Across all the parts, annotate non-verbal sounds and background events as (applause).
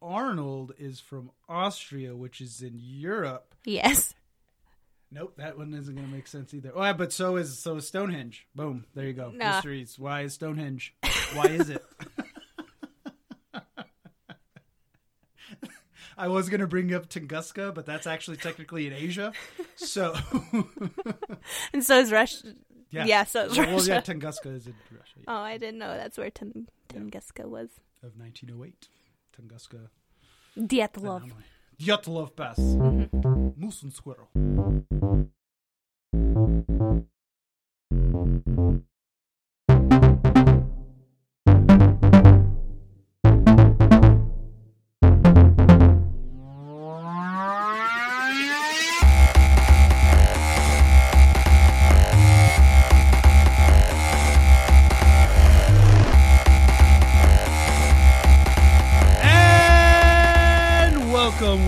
Arnold is from Austria, which is in Europe. Yes. Nope, that one isn't going to make sense either. Oh, yeah, but so is so is Stonehenge. Boom, there you go. Nah. Mysteries. Why is Stonehenge? Why is it? (laughs) I was going to bring up Tunguska, but that's actually technically in Asia. So, (laughs) And so is Russia. yeah. Yeah, so is well, Russia. yeah, Tunguska is in Russia yeah, Oh, I didn't know that's where Tun- Tunguska was. of 1908. Tunguska. Dyatlov. Anomaly. Dyatlov Pass. Mm-hmm. Moose and squirrel.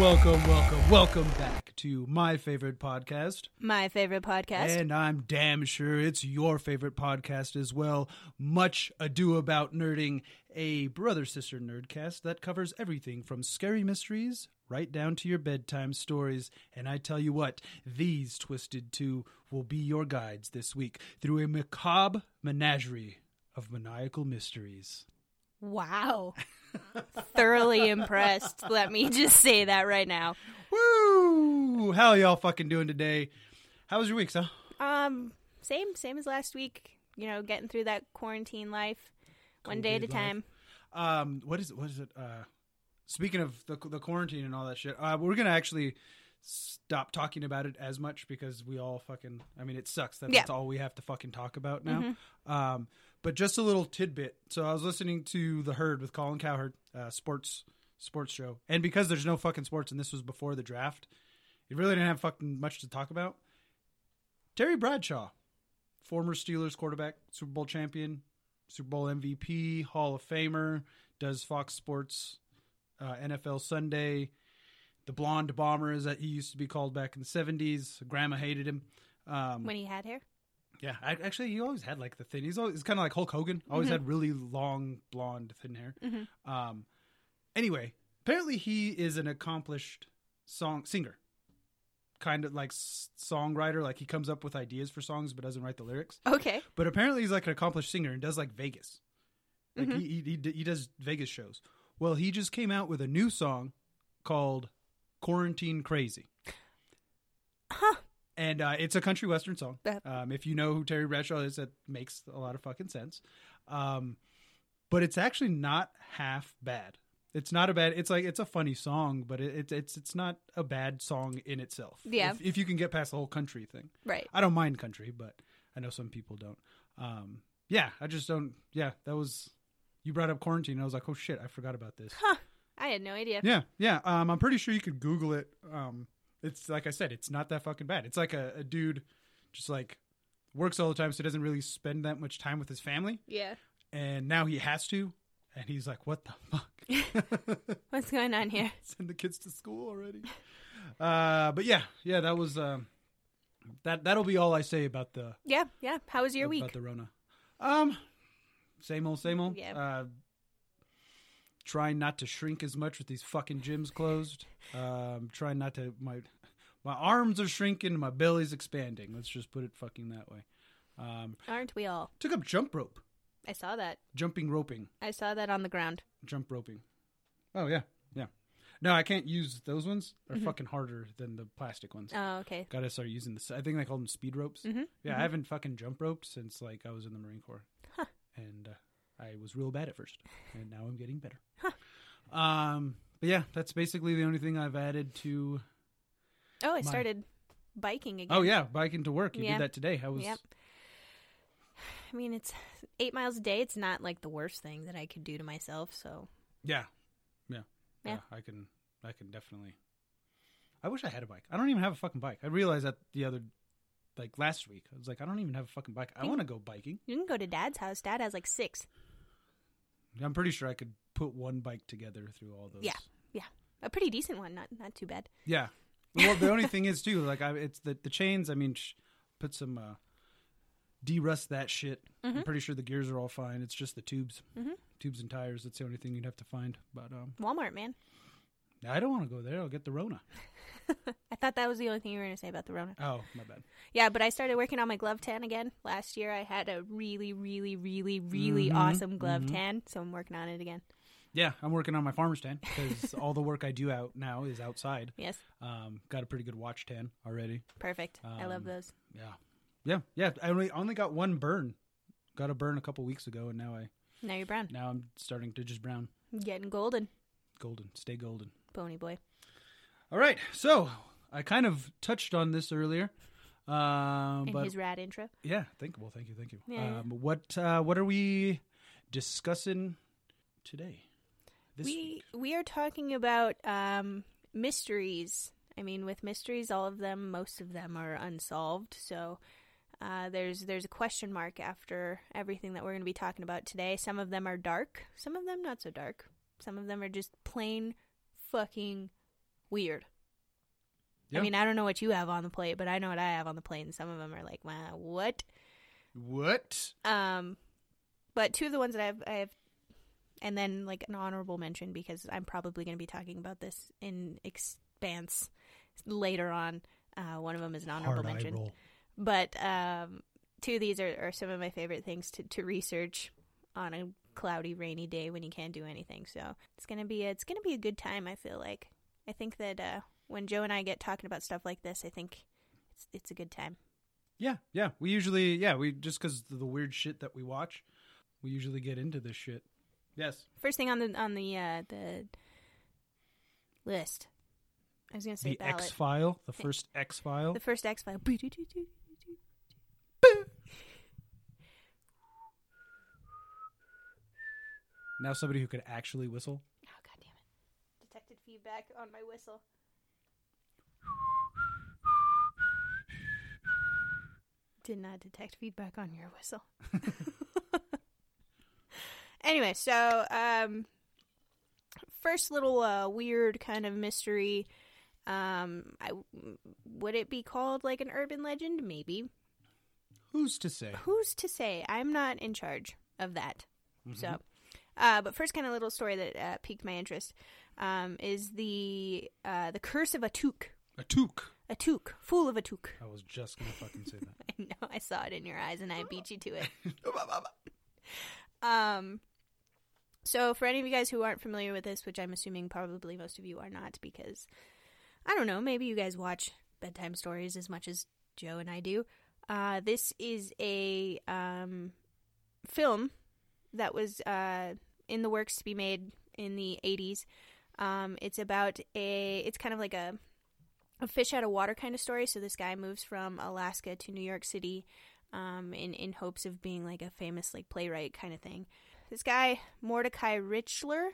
Welcome, welcome, welcome, back to my favorite podcast. My favorite podcast. And I'm damn sure it's your favorite podcast as well. Much Ado About Nerding, a brother sister nerdcast that covers everything from scary mysteries right down to your bedtime stories. And I tell you what, these Twisted Two will be your guides this week through a macabre menagerie of maniacal mysteries. wow. (laughs) Thoroughly impressed. Let me just say that right now. Woo! How y'all fucking doing today? How was your week, sir? Um, same, same as last week. You know, getting through that quarantine life, one day at a life. time. Um, what is it? What is it? Uh, speaking of the the quarantine and all that shit, uh, we're gonna actually stop talking about it as much because we all fucking. I mean, it sucks that Yeah. that's all we have to fucking talk about now. Um, but just a little tidbit. So I was listening to the Herd with Colin Cowherd, uh, sports sports show, and because there's no fucking sports, and this was before the draft, it really didn't have fucking much to talk about. Terry Bradshaw, former Steelers quarterback, Super Bowl champion, Super Bowl MVP, Hall of Famer, does Fox Sports, uh, NFL Sunday, the blonde bomber as that he used to be called back in the seventies. Grandma hated him. Um, When he had hair. Yeah, I, actually, he always had like the thin. He's always kind of like Hulk Hogan. Always mm-hmm. had really long blonde thin hair. Mm-hmm. Um, anyway, apparently he is an accomplished song singer, kind of like s- songwriter. Like he comes up with ideas for songs but doesn't write the lyrics. Okay. But apparently he's like an accomplished singer and does like Vegas. Like mm-hmm. he, he, he he does Vegas shows. Well, he just came out with a new song called "Quarantine Crazy." And uh, it's a country western song. Um, if you know who Terry Bradshaw is, that makes a lot of fucking sense. Um, but it's actually not half bad. It's not a bad. It's like it's a funny song, but it, it's it's it's not a bad song in itself. Yeah. If, if you can get past the whole country thing. Right. I don't mind country, but I know some people don't. Um, yeah, I just don't. Yeah, that was. You brought up quarantine. And I was like, oh shit, I forgot about this. Huh. I had no idea. Yeah, yeah. Um, I'm pretty sure you could Google it. Um, it's like I said, it's not that fucking bad. It's like a, a dude, just like works all the time, so he doesn't really spend that much time with his family, Yeah. and now he has to, and he's like, what the fuck? (laughs) What's going on here? (laughs) Send the kids to school already. Uh, but yeah, yeah, that was um, that. That'll be all I say about the Yeah. Yeah. How was your about week? About the Rona. Um, same old, same old. Yeah. Uh, trying not to shrink as much with these fucking gyms closed. Um, trying not to my my arms are shrinking, my belly's expanding. Let's just put it fucking that way. Um, Aren't we all? took up jump rope, I saw that. jumping roping, I saw that on the ground. jump roping. Oh yeah, yeah. No, I can't use those ones. They're Mm-hmm. fucking harder than the plastic ones. Oh, okay. Gotta start using this. I think they call them speed ropes. Mm-hmm. Yeah, I haven't fucking jump roped since like I was in the Marine Corps, Huh. and uh, I was real bad at first, and now I'm getting better. Um, but yeah, that's basically the only thing I've added to. Oh, I My- started biking again. Oh yeah, biking to work. You Yeah. did that today. How was? Yep. I mean, it's eight miles a day. It's not like the worst thing that I could do to myself. So Yeah, yeah, Yeah. I can. I can definitely. I wish I had a bike. I don't even have a fucking bike. I realized that the other, like last week, I was like, I don't even have a fucking bike. I want to go biking. you can go to Dad's house. Dad has like six. I'm pretty sure I could put one bike together through all those. Yeah. Yeah, a pretty decent one. Not not too bad. Yeah. Well, the only thing is too, like I, it's the the chains. I mean, sh- put some uh, de-rust that shit. I'm Mhm. pretty sure the gears are all fine. It's just the tubes, Mhm. tubes and tires. That's the only thing you'd have to find. But um, Walmart, man. I don't want to go there. I'll get the Rona. (laughs) (laughs) I thought that was the only thing you were going to say about the Rona. Oh, my bad. Yeah, but I started working on my glove tan again. Last year I had a really, really, really, really Mhm, awesome glove mhm. tan, so I'm working on it again. Yeah, I'm working on my farmer's tan because (laughs) all the work I do out now is outside. Yes, Um, got a pretty good watch tan already. perfect. I love Um, those. Yeah, yeah, yeah. I only only got one burn. Got a burn a couple weeks ago, and now I Now you're brown. now I'm starting to just brown, Getting golden, golden, stay golden. pony boy. All right, so I kind of touched on this earlier, um, In but his rad intro. yeah, thank well, thank you, thank you. Yeah. Um, what uh, what are we discussing today? This we week? we are talking about um, mysteries. I mean, with mysteries, all of them, most of them are unsolved. So uh, there's there's a question mark after everything that we're going to be talking about today. Some of them are dark, some of them not so dark. Some of them are just plain fucking weird. I mean, I don't know what you have on the plate, but I know what I have on the plate, and some of them are like, wow, what? What? Um, but two of the ones that I have, I have, and then like an honorable mention because I'm probably going to be talking about this in expanse later on. Uh, one of them is an honorable Hard mention, roll. but um, two of these are, are some of my favorite things to, to research on a cloudy, rainy day when you can't do anything. So it's gonna be a, it's gonna be a good time. I feel like I think that uh, when Joe and I get talking about stuff like this, I think it's it's a good time. Yeah, yeah. We usually, yeah, we just because the weird shit that we watch, we usually get into this shit. Yes. First thing on the on the uh, the list. I was gonna say The. X File, the first X File. the first X file. Now somebody who could actually whistle. Oh god damn it! Detected feedback on my whistle. Did not detect feedback on your whistle. (laughs) (laughs) anyway, so um, first little uh, weird kind of mystery. Um, I would it be called like an urban legend? Maybe. Who's to say? Who's to say? I'm not in charge of that. Mm-hmm. So, uh, but first, kind of little story that uh, piqued my interest um, is the uh, the curse of Atuk. A toque. Atuk, fool of Atuk. I was just gonna fucking say that. (laughs) I know, I saw it in your eyes, and I beat you to it. (laughs) Um, so for any of you guys who aren't familiar with this, which I'm assuming probably most of you are not, because I don't know, maybe you guys watch bedtime stories as much as Joe and I do. Uh, this is a um, film that was uh, in the works to be made in the 80s. Um, it's about a, it's kind of like a, a fish out of water kind of story. So this guy moves from Alaska to New York City um, in in hopes of being like a famous like playwright kind of thing. This guy Mordecai Richler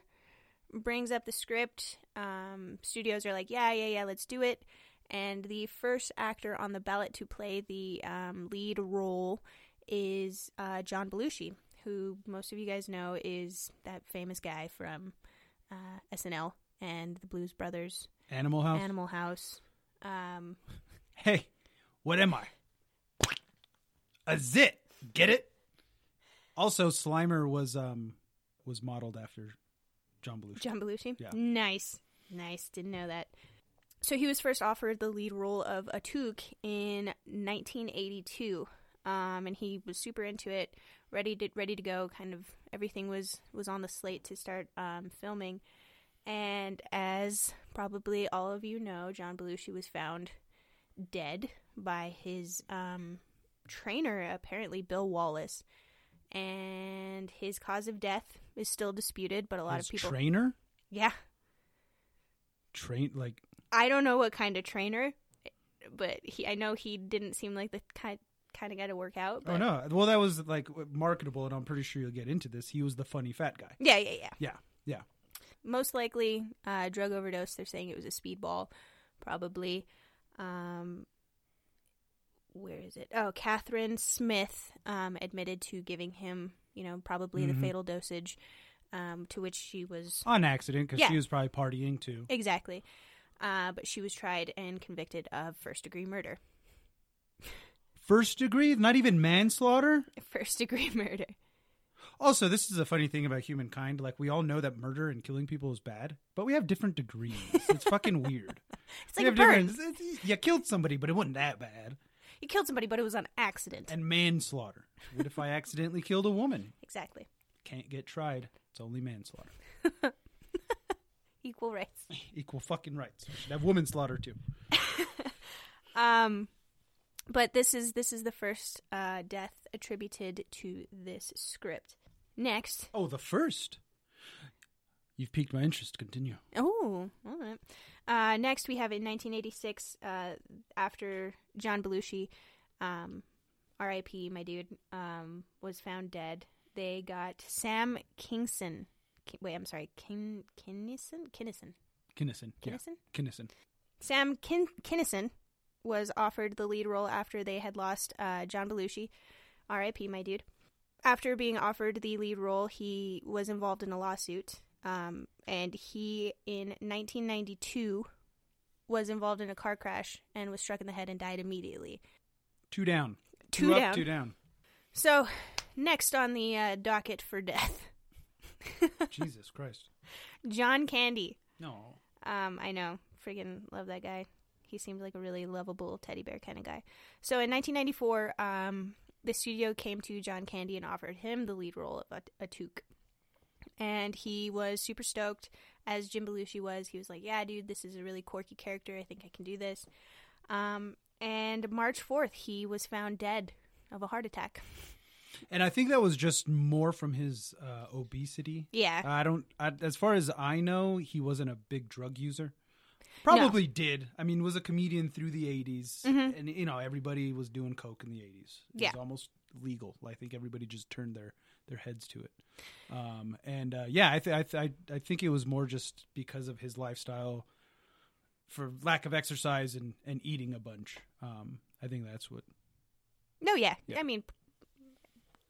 brings up the script. Um, studios are like, yeah, yeah, yeah, let's do it. And the first actor on the ballot to play the um, lead role is uh, John Belushi, who most of you guys know is that famous guy from uh, SNL and the Blues Brothers, Animal House. Animal House. Um, (laughs) hey, what am I? A zit. Get it? Also, Slimer was um was modeled after John Belushi. John Belushi. Yeah. Nice. Nice. Didn't know that. So he was first offered the lead role of Atuk in 1982. Um, and he was super into it, ready to ready to go. Kind of everything was was on the slate to start um, filming. And as probably all of you know, John Belushi was found dead by his um, trainer, apparently Bill Wallace. And his cause of death is still disputed, but a lot His of people, trainer yeah, train like I don't know what kind of trainer, but he I know he didn't seem like the kind kind of guy to work out. But oh no well that was like marketable and i'm pretty sure you'll get into this he was the funny fat guy Yeah, yeah, yeah. yeah yeah Most likely, uh, drug overdose. They're saying it was a speedball, probably. Um, where is it? Oh, Catherine Smith um, admitted to giving him, you know, probably Mhm. the fatal dosage, um, to which she was on accident because Yeah. she was probably partying too exactly. Uh, but she was tried and convicted of first degree murder. First degree, not even manslaughter. First degree (laughs) murder. Also, this is a funny thing about humankind. Like, we all know that murder and killing people is bad, but we have different degrees. It's fucking weird. (laughs) It's We like a burn. You killed somebody, but it wasn't that bad. You killed somebody, but it was on accident. And manslaughter. What if I accidentally killed a woman? exactly. Can't get tried. It's only manslaughter. (laughs) Equal rights. Equal fucking rights. We should have woman slaughter too. Um, but this is this is the first uh, death attributed to this script. Next, Oh, the first. You've piqued my interest. Continue. oh, all right. Uh, next, we have in 1986, uh, after John Belushi, um, R.I.P. My dude, um, was found dead. They got Sam Kingson. Ki- Wait, I'm sorry, Kin Kinnison Kinnison Kinnison. Yeah. Kinnison. Kinnison. Sam Kin- Kinnison was offered the lead role after they had lost uh, John Belushi. R.I.P. My dude. After being offered the lead role, he was involved in a lawsuit, um, and he in 1992 was involved in a car crash and was struck in the head and died immediately. Two down. Two up, down. two down. So, next on the uh, docket for death, (laughs) Jesus Christ. John Candy. No. Um, I know. Friggin' love that guy. He seemed like a really lovable teddy bear kind of guy. So in 1994, um, the studio came to John Candy and offered him the lead role of a- Atuk. And he was super stoked, as Jim Belushi was. He was like, "Yeah, dude, this is a really quirky character. I think I can do this." Um, and March 4th, he was found dead of a heart attack. And I think that was just more from his uh, obesity. Yeah, I don't. I, as far as I know, he wasn't a big drug user. Probably did. I mean, was a comedian through the 80s, and you know everybody was doing coke in the eighties. It Mm-hmm. Yeah. was almost legal. I think everybody just turned their their heads to it. Um, and uh, yeah, I, th- I, th- I I think it was more just because of his lifestyle, for lack of exercise and and eating a bunch. Um, I think that's what. No, yeah. Yeah. I mean,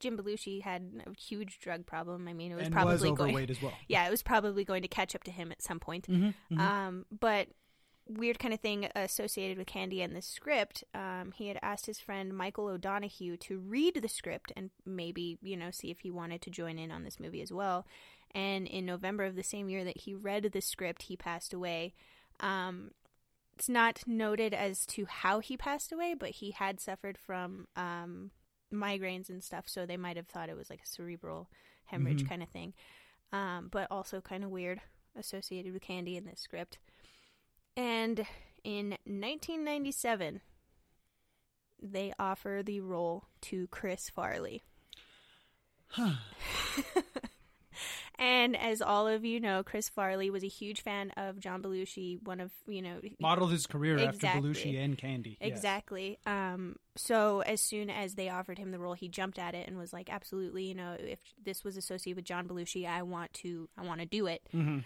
Jim Belushi had a huge drug problem. I mean, it was and probably was going. as well. (laughs) Yeah, it was probably going to catch up to him at some point. Mhm, Um, but weird kind of thing associated with Candy and the script. Um, he had asked his friend Michael O'Donoghue to read the script and maybe you know see if he wanted to join in on this movie as well. And in November of the same year that he read the script, he passed away. Um, it's not noted as to how he passed away, but he had suffered from um, migraines and stuff, so they might have thought it was like a cerebral hemorrhage Mhm. kind of thing. Um, but also kind of weird associated with Candy in this script. And in 1997, they offer the role to Chris Farley. (sighs) and as all of you know, Chris Farley was a huge fan of John Belushi, one of, you know, Modeled his career Exactly. after Belushi and Candy. yes. Exactly. Um, so as soon as they offered him the role, he jumped at it and was like, "Absolutely, you know, if this was associated with John Belushi, I want to, I want to do it." Mhm.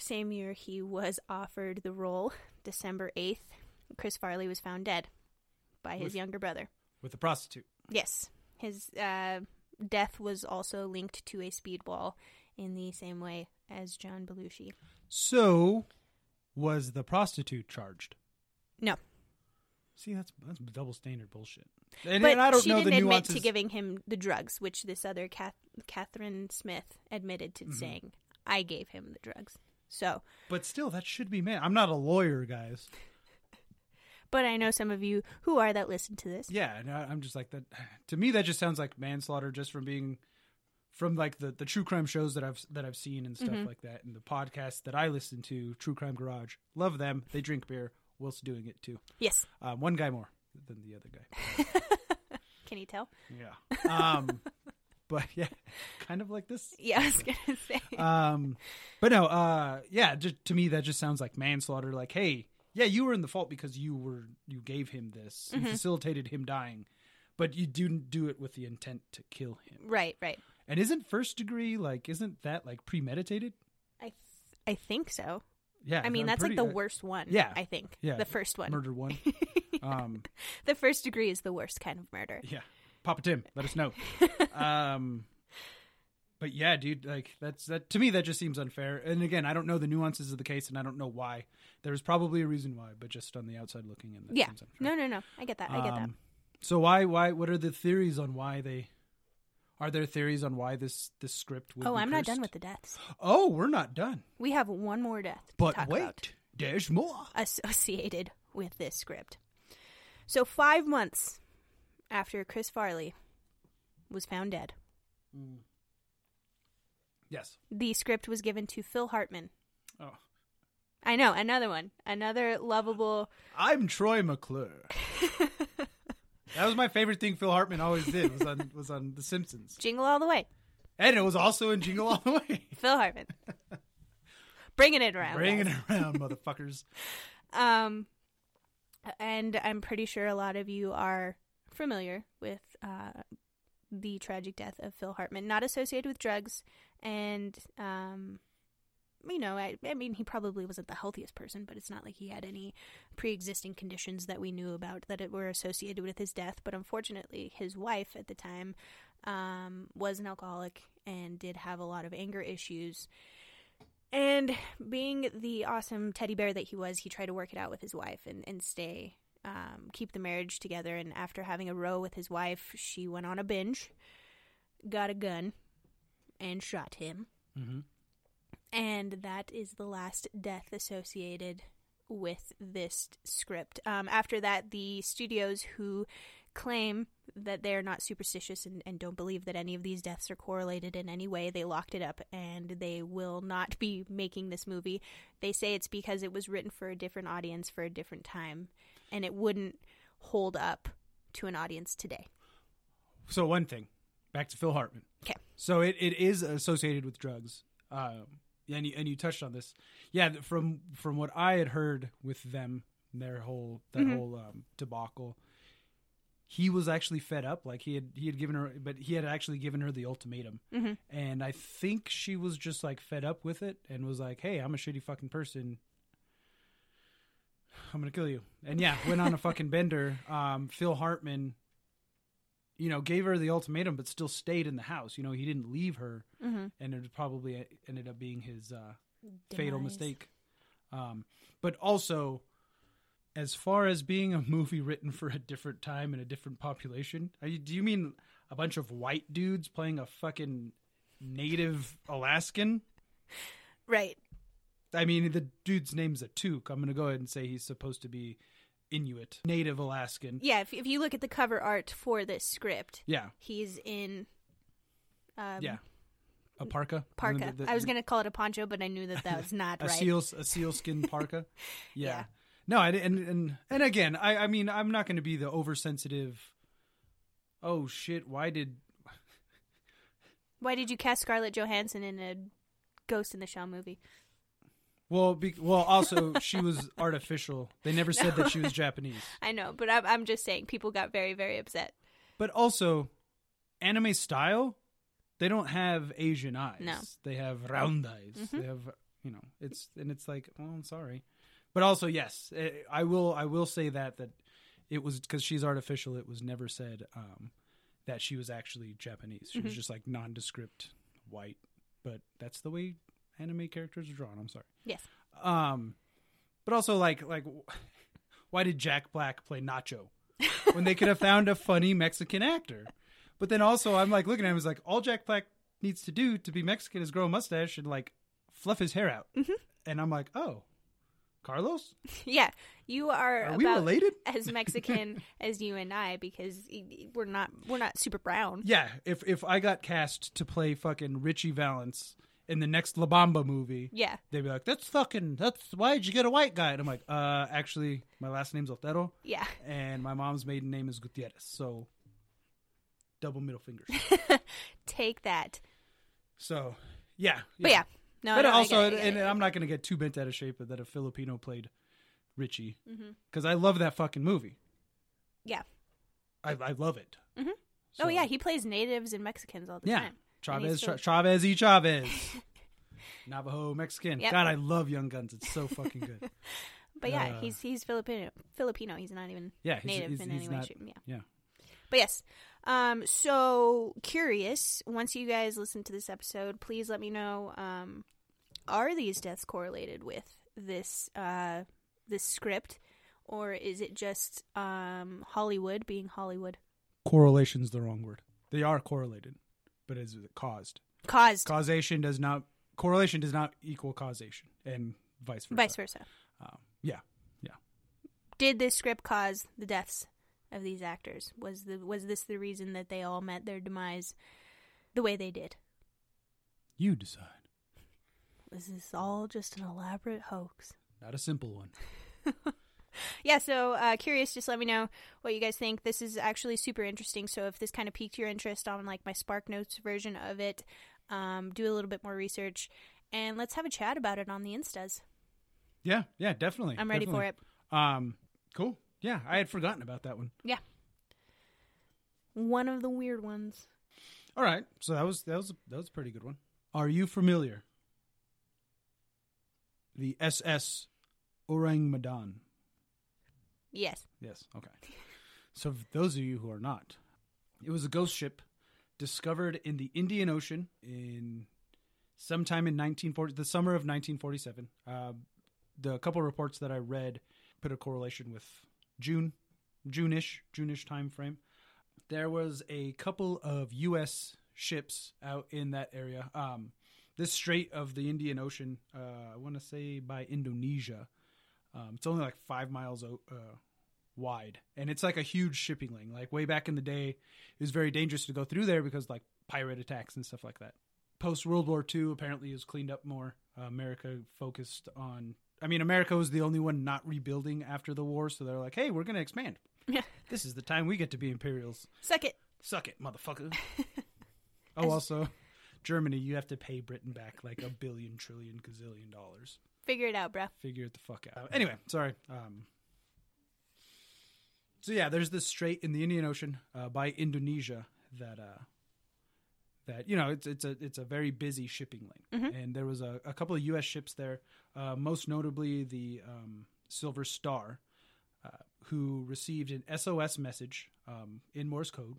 Same year, he was offered the role. December eighth, Chris Farley was found dead by his With- younger brother. With a prostitute. Yes, his uh, death was also linked to a speedball in the same way as John Belushi. So, was the prostitute charged? No. See, that's that's double standard bullshit. And, But and I don't she know didn't the admit nuances. to giving him the drugs, which this other Kath- Catherine Smith admitted Mm-hmm. to saying, "I gave him the drugs." So, but still, that should be man. I'm not a lawyer, guys. but I know some of you who are that listen to this. Yeah, and I, I'm just like that. To me, that just sounds like manslaughter, just from being from like the the true crime shows that I've that I've seen and Mm-hmm. stuff like that, and the podcasts that I listen to, True Crime Garage. Love them. They drink beer whilst doing it too. Yes, Um, one guy more than the other guy. (laughs) can you tell? Yeah. Um, (laughs) but (laughs) yeah, kind of like this. Yeah, I was gonna say. um but no uh yeah just, to me that just sounds like manslaughter like hey yeah you were in the fault because you were you gave him this Mm-hmm. you facilitated him dying but you didn't do it with the intent to kill him right, right. and isn't first degree like isn't that like premeditated I th- I think so. yeah I mean, that's pretty- like the uh, worst one. yeah. I think. yeah the first one. murder one (laughs) um The first degree is the worst kind of murder. yeah papa tim let us know (laughs) um but yeah dude like that's that to me that just seems unfair and again i don't know the nuances of the case and i don't know why there's probably a reason why but just on the outside looking in that Yeah. seems unfair. No, no, no. I get that. I get that. Um, So why why what are the theories on why they are there theories on why this this script would Oh, I'm not done with the deaths. Oh, we're not done. We have one more death to But wait, about there's more. associated with this script. So, five months after Chris Farley was found dead, Yes. the script was given to Phil Hartman. Oh. I know, another one. Another lovable. I'm Troy McClure. (laughs) that was my favorite thing Phil Hartman always did was on was on The Simpsons. Jingle all the way. And it was also in Jingle All the Way. (laughs) Phil Hartman. Bringing it around. Bringing guys. it around, (laughs) motherfuckers. Um, and I'm pretty sure a lot of you are familiar with uh, the tragic death of Phil Hartman, not associated with drugs, and um, you know, I, I mean, he probably wasn't the healthiest person, but it's not like he had any pre-existing conditions that we knew about that were associated with his death. But unfortunately, his wife at the time um, was an alcoholic and did have a lot of anger issues. And being the awesome teddy bear that he was, he tried to work it out with his wife and, and stay, um, keep the marriage together. And after having a row with his wife, she went on a binge, got a gun, and shot him. Mhm. And that is the last death associated with this script. Um, after that, the studios who claim that they're not superstitious and, and don't believe that any of these deaths are correlated in any way. They locked it up and they will not be making this movie. They say it's because it was written for a different audience for a different time and it wouldn't hold up to an audience today. So one thing, back to Phil Hartman. 'Kay. So it, it is associated with drugs. Um, and you, and you touched on this. Yeah, from from what I had heard with them, their whole that Mhm. whole um, debacle, he was actually fed up. Like he had he had given her, but he had actually given her the ultimatum. Mhm. And I think she was just like fed up with it and was like, "Hey, I'm a shitty fucking person. I'm gonna kill you." And yeah, went on a fucking bender. Um, Phil Hartman, you know, gave her the ultimatum, but still stayed in the house. You know, he didn't leave her, Mm-hmm. and it probably ended up being his uh, fatal mistake. Um, but also, as far as being a movie written for a different time and a different population, you, do you mean a bunch of white dudes playing a fucking native Alaskan? Right. I mean, the dude's name's Atuk. I'm going to go ahead and say he's supposed to be Inuit, native Alaskan. Yeah, if, if you look at the cover art for this script, Yeah, he's in um, yeah. A parka. parka. The- the- I was going to call it a poncho, but I knew that that was (laughs) not a right. seal a sealskin (laughs) parka. Yeah. Yeah. No, I and and and again, I I mean, I'm not going to be the oversensitive. Oh shit! Why did Why did you cast Scarlett Johansson in a Ghost in the Shell movie? Well be, well also she was artificial. They never said that she was (laughs) Japanese. I know, but I'm, I'm just saying people got very, very upset. But also, anime style, they don't have Asian eyes. No. they have round eyes. Mhm. They have you know it's and it's like oh I'm sorry, but also yes, eh, I will I will say that that it was because she's artificial. It was never said um, that she was actually Japanese. She was Mhm. just like nondescript white. But that's the way anime characters are drawn. I'm sorry. Yes. Um, but also like like (laughs) why did Jack Black play Nacho (laughs) when they could have found a funny Mexican actor? But then also I'm like looking at him is like all Jack Black needs to do to be Mexican is grow a mustache and like fluff his hair out. Mhm. And I'm like, oh, Carlos, (laughs) Yeah, you are, are we about related? as Mexican as you and I because we're not we're not super brown. Yeah. If if I got cast to play fucking Ritchie Valens in the next La Bamba movie, Yeah, they'd be like, that's fucking that's why did you get a white guy? And I'm like, uh, actually, my last name's Otero. yeah. and my mom's maiden name is Gutierrez. So double middle fingers. (laughs) Take that. So yeah, But yeah, no. but no, also, it, and it. I'm not going to get too bent out of shape that a Filipino played Ritchie because I love that fucking movie. Yeah. I, I love it. Mhm. So, oh yeah, he plays natives and Mexicans all the Yeah. time. Chavez, Cha- Filip- Chavez, y Chavez, (laughs) Navajo Mexican. Yep. God, I love Young Guns. It's so fucking good. (laughs) But yeah, Uh, he's he's Filipino. Filipino. He's not even Yeah, he's, native he's, in he's any way. not. shape. Yeah. yeah. But yes. Um, so curious, once you guys listen to this episode, please let me know, um, are these deaths correlated with this, uh, this script? or is it just um, Hollywood being Hollywood? Correlation's the wrong word. They are correlated, but is it caused? Caused, Causation does not correlation does not equal causation, and vice versa. vice versa. Um, yeah, yeah. Did this script cause the deaths of these actors? Was the was this the reason that they all met their demise the way they did? you decide. Is this is all just an elaborate hoax. Not a simple one. (laughs) (laughs) Yeah, so uh, curious, just let me know what you guys think. This is actually super interesting. So if this kind of piqued your interest on like my Spark Notes version of it, um, do a little bit more research and let's have a chat about it on the Instas. Yeah, yeah, definitely. I'm ready for it. Um, cool. Yeah, I had forgotten about that one. Yeah, one of the weird ones. All right, so that was that was that was a pretty good one. Are you familiar? The SS Orang Medan. Yes. Yes. Okay. So, those of you who are not, it was a ghost ship discovered in the Indian Ocean in sometime in 1940, the summer of 1947. Uh, the couple reports that I read put a correlation with June, June-ish, June-ish time frame. There was a couple of U.S. ships out in that area. Um, this strait of the Indian Ocean, uh, I want to say by Indonesia. Um, it's only like five miles uh, wide, and it's like a huge shipping lane. Like way back in the day, it was very dangerous to go through there because like pirate attacks and stuff like that. Post World War II, apparently, is cleaned up more. Uh, America focused on. I mean, America was the only one not rebuilding after the war, so they're like, "Hey, we're going to expand. (laughs) Yeah. This is the time we get to be imperials. Suck it. Suck it, motherfucker." (laughs) oh, also, Germany, you have to pay Britain back like a billion, trillion, gazillion dollars. Figure it out, bruh. Figure it the fuck out. Anyway, sorry. Um, so yeah, there's this strait in the Indian Ocean uh, by Indonesia that uh, that you know it's it's a it's a very busy shipping lane, Mhm. and there was a, a couple of U.S. ships there, uh, most notably the um, Silver Star, uh, who received an SOS message um, in Morse code.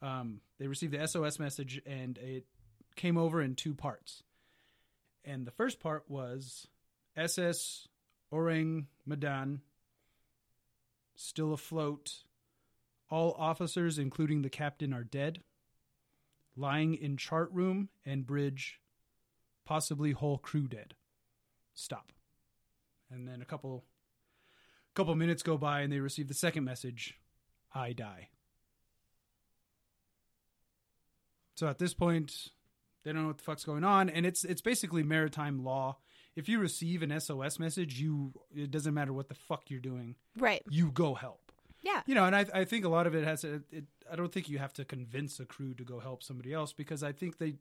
Um, they received the SOS message, and it came over in two parts. And the first part was SS Orang Medan still afloat. All officers, including the captain, are dead. Lying in chart room and bridge, possibly whole crew dead. Stop. And then a couple couple minutes go by and they receive the second message, I die. So at this point, they don't know what the fuck's going on, and it's it's basically maritime law. If you receive an SOS message, you it doesn't matter what the fuck you're doing, Right. you go help. Yeah. You know, and I I think a lot of it has it, it I don't think you have to convince a crew to go help somebody else because I think they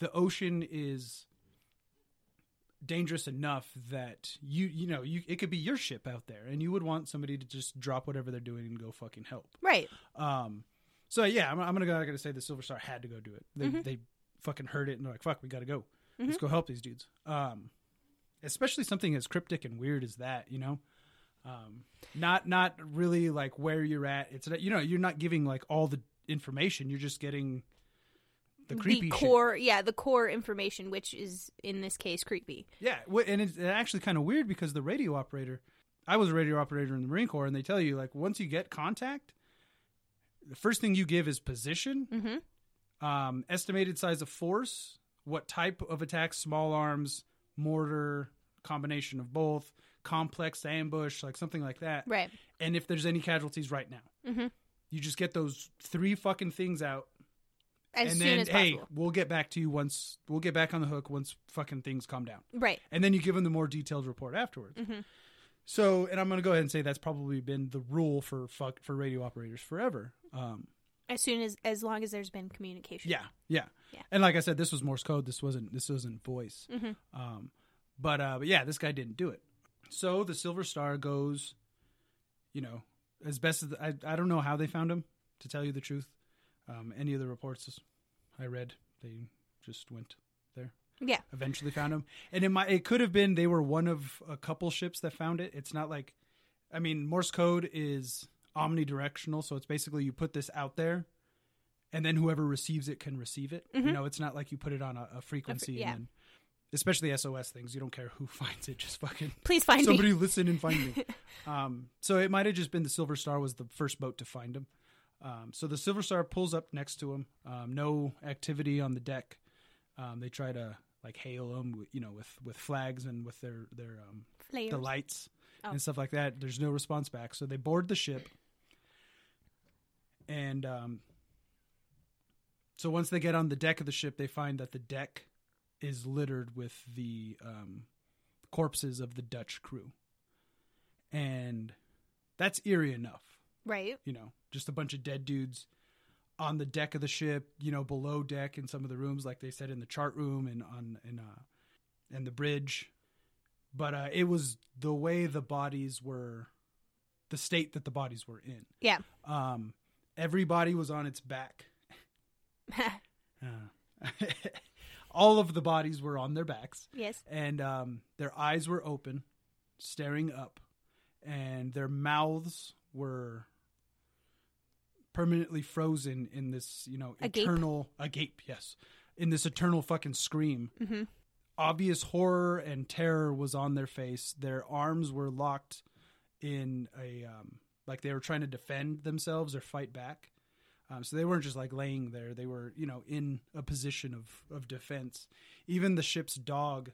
the ocean is dangerous enough that you you know you it could be your ship out there and you would want somebody to just drop whatever they're doing and go fucking help. Right. Um, so yeah, I'm, I'm gonna go. I'm gonna say the Silver Star had to go do it. They Mhm. they fucking heard it and they're like, "Fuck, we gotta go. Mhm. Let's go help these dudes." Um, especially something as cryptic and weird as that, you know. Um, not not really like where you're at. It's you know you're not giving like all the information. You're just getting the creepy shit. core, yeah, the core information, which is in this case creepy. Yeah, and it's actually kind of weird because the radio operator, I was a radio operator in the Marine Corps, and they tell you like once you get contact, the first thing you give is position, Mm-hmm. Um, estimated size of force, what type of attack, small arms, mortar, combination of both, complex ambush, like something like that, Right. and if there's any casualties right now. Mm-hmm. You just get those three fucking things out, As and then hey, we'll get back to you once we'll get back on the hook once fucking things calm down Right. and then you give them the more detailed report afterwards. Mhm. So, and I'm going to go ahead and say that's probably been the rule for fuck for radio operators forever. Um, As soon as as long as there's been communication. yeah, yeah, Yeah. And like I said, this was Morse code. This wasn't this wasn't voice. Mhm. Um, but uh, but yeah, this guy didn't do it. So the Silver Star goes, you know, as best as I I don't know how they found him. To tell you the truth, um, any of the reports I read, they just went there. Yeah. eventually found him. And it might it could have been they were one of a couple ships that found it. It's not like I mean Morse code is omnidirectional, so it's basically you put this out there and then whoever receives it can receive it. You Mhm. know, it's not like you put it on a, a frequency yeah. and then especially SOS things. You don't care who (laughs) finds it, just fucking Please find somebody me. listen and find me. (laughs) um, so it might have just been the Silver Star was the first boat to find him. Um, so the Silver Star pulls up next to him. Um, no activity on the deck. Um, they try to like hail him, you know, with with flags and with their their um, the lights Oh. and stuff like that. There's no response back, so they board the ship. And um, so once they get on the deck of the ship, they find that the deck is littered with the um, corpses of the Dutch crew, and that's eerie enough. Right. You know, just a bunch of dead dudes on the deck of the ship. You know, below deck in some of the rooms, like they said in the chart room and on in uh, and the bridge but uh, it was the way the bodies were the state that the bodies were in Yeah. um everybody was on its back (laughs) Uh, (laughs) all of the bodies were on their backs yes. and um their eyes were open staring up and their mouths were permanently frozen in this you know Agape? eternal agape yes in this eternal fucking scream hmm obvious horror and terror was on their face. Their arms were locked in a um, like they were trying to defend themselves or fight back. Um, so they weren't just like laying there; they were, you know, in a position of of defense. Even the ship's dog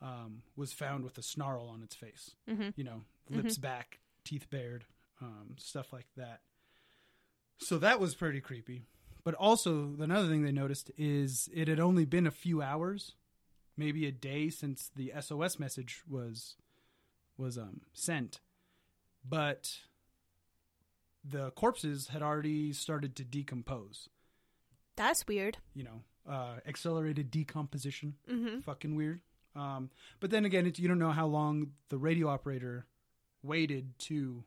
um, was found with a snarl on its face. hmm You know, lips back, teeth bared, um, stuff like that. So that was pretty creepy. But also, another thing they noticed is it had only been a few hours maybe a day since the SOS message was was um, sent, but the corpses had already started to decompose. That's weird. You know, uh, accelerated decomposition. hmm Fucking weird. Um, but then again, it, you don't know how long the radio operator waited to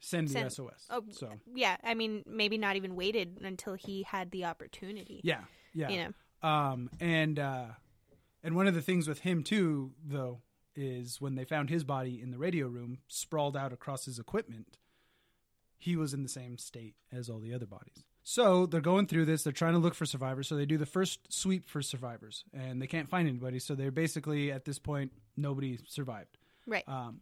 send the Send- SOS. Oh, so yeah. I mean, maybe not even waited until he had the opportunity. yeah, yeah. You know. Um, and uh, and one of the things with him too, though, is when they found his body in the radio room, sprawled out across his equipment, he was in the same state as all the other bodies. So they're going through this. They're trying to look for survivors. So they do the first sweep for survivors, and they can't find anybody. So they're basically at this point nobody survived. Right. Um,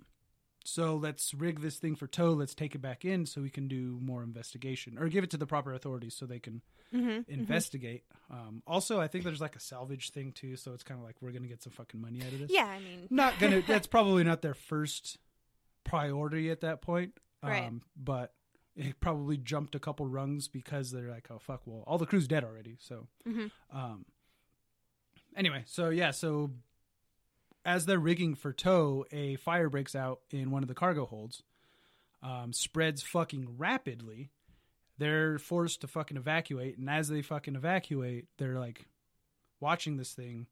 so let's rig this thing for tow. Let's take it back in so we can do more investigation, or give it to the proper authorities so they can hmm investigate. Um, also, I think there's like a salvage thing too, so it's kind of like we're gonna get some fucking money out of this. Yeah. I mean, (laughs) not gonna. (laughs) that's probably not their first priority at that point. Um, Right. But it probably jumped a couple rungs because they're like, oh fuck, well, all the crew's dead already. So, Mhm. um, anyway, so yeah, so as they're rigging for tow, a fire breaks out in one of the cargo holds, um, spreads fucking rapidly. They're forced to fucking evacuate, and as they fucking evacuate, they're like watching this thing,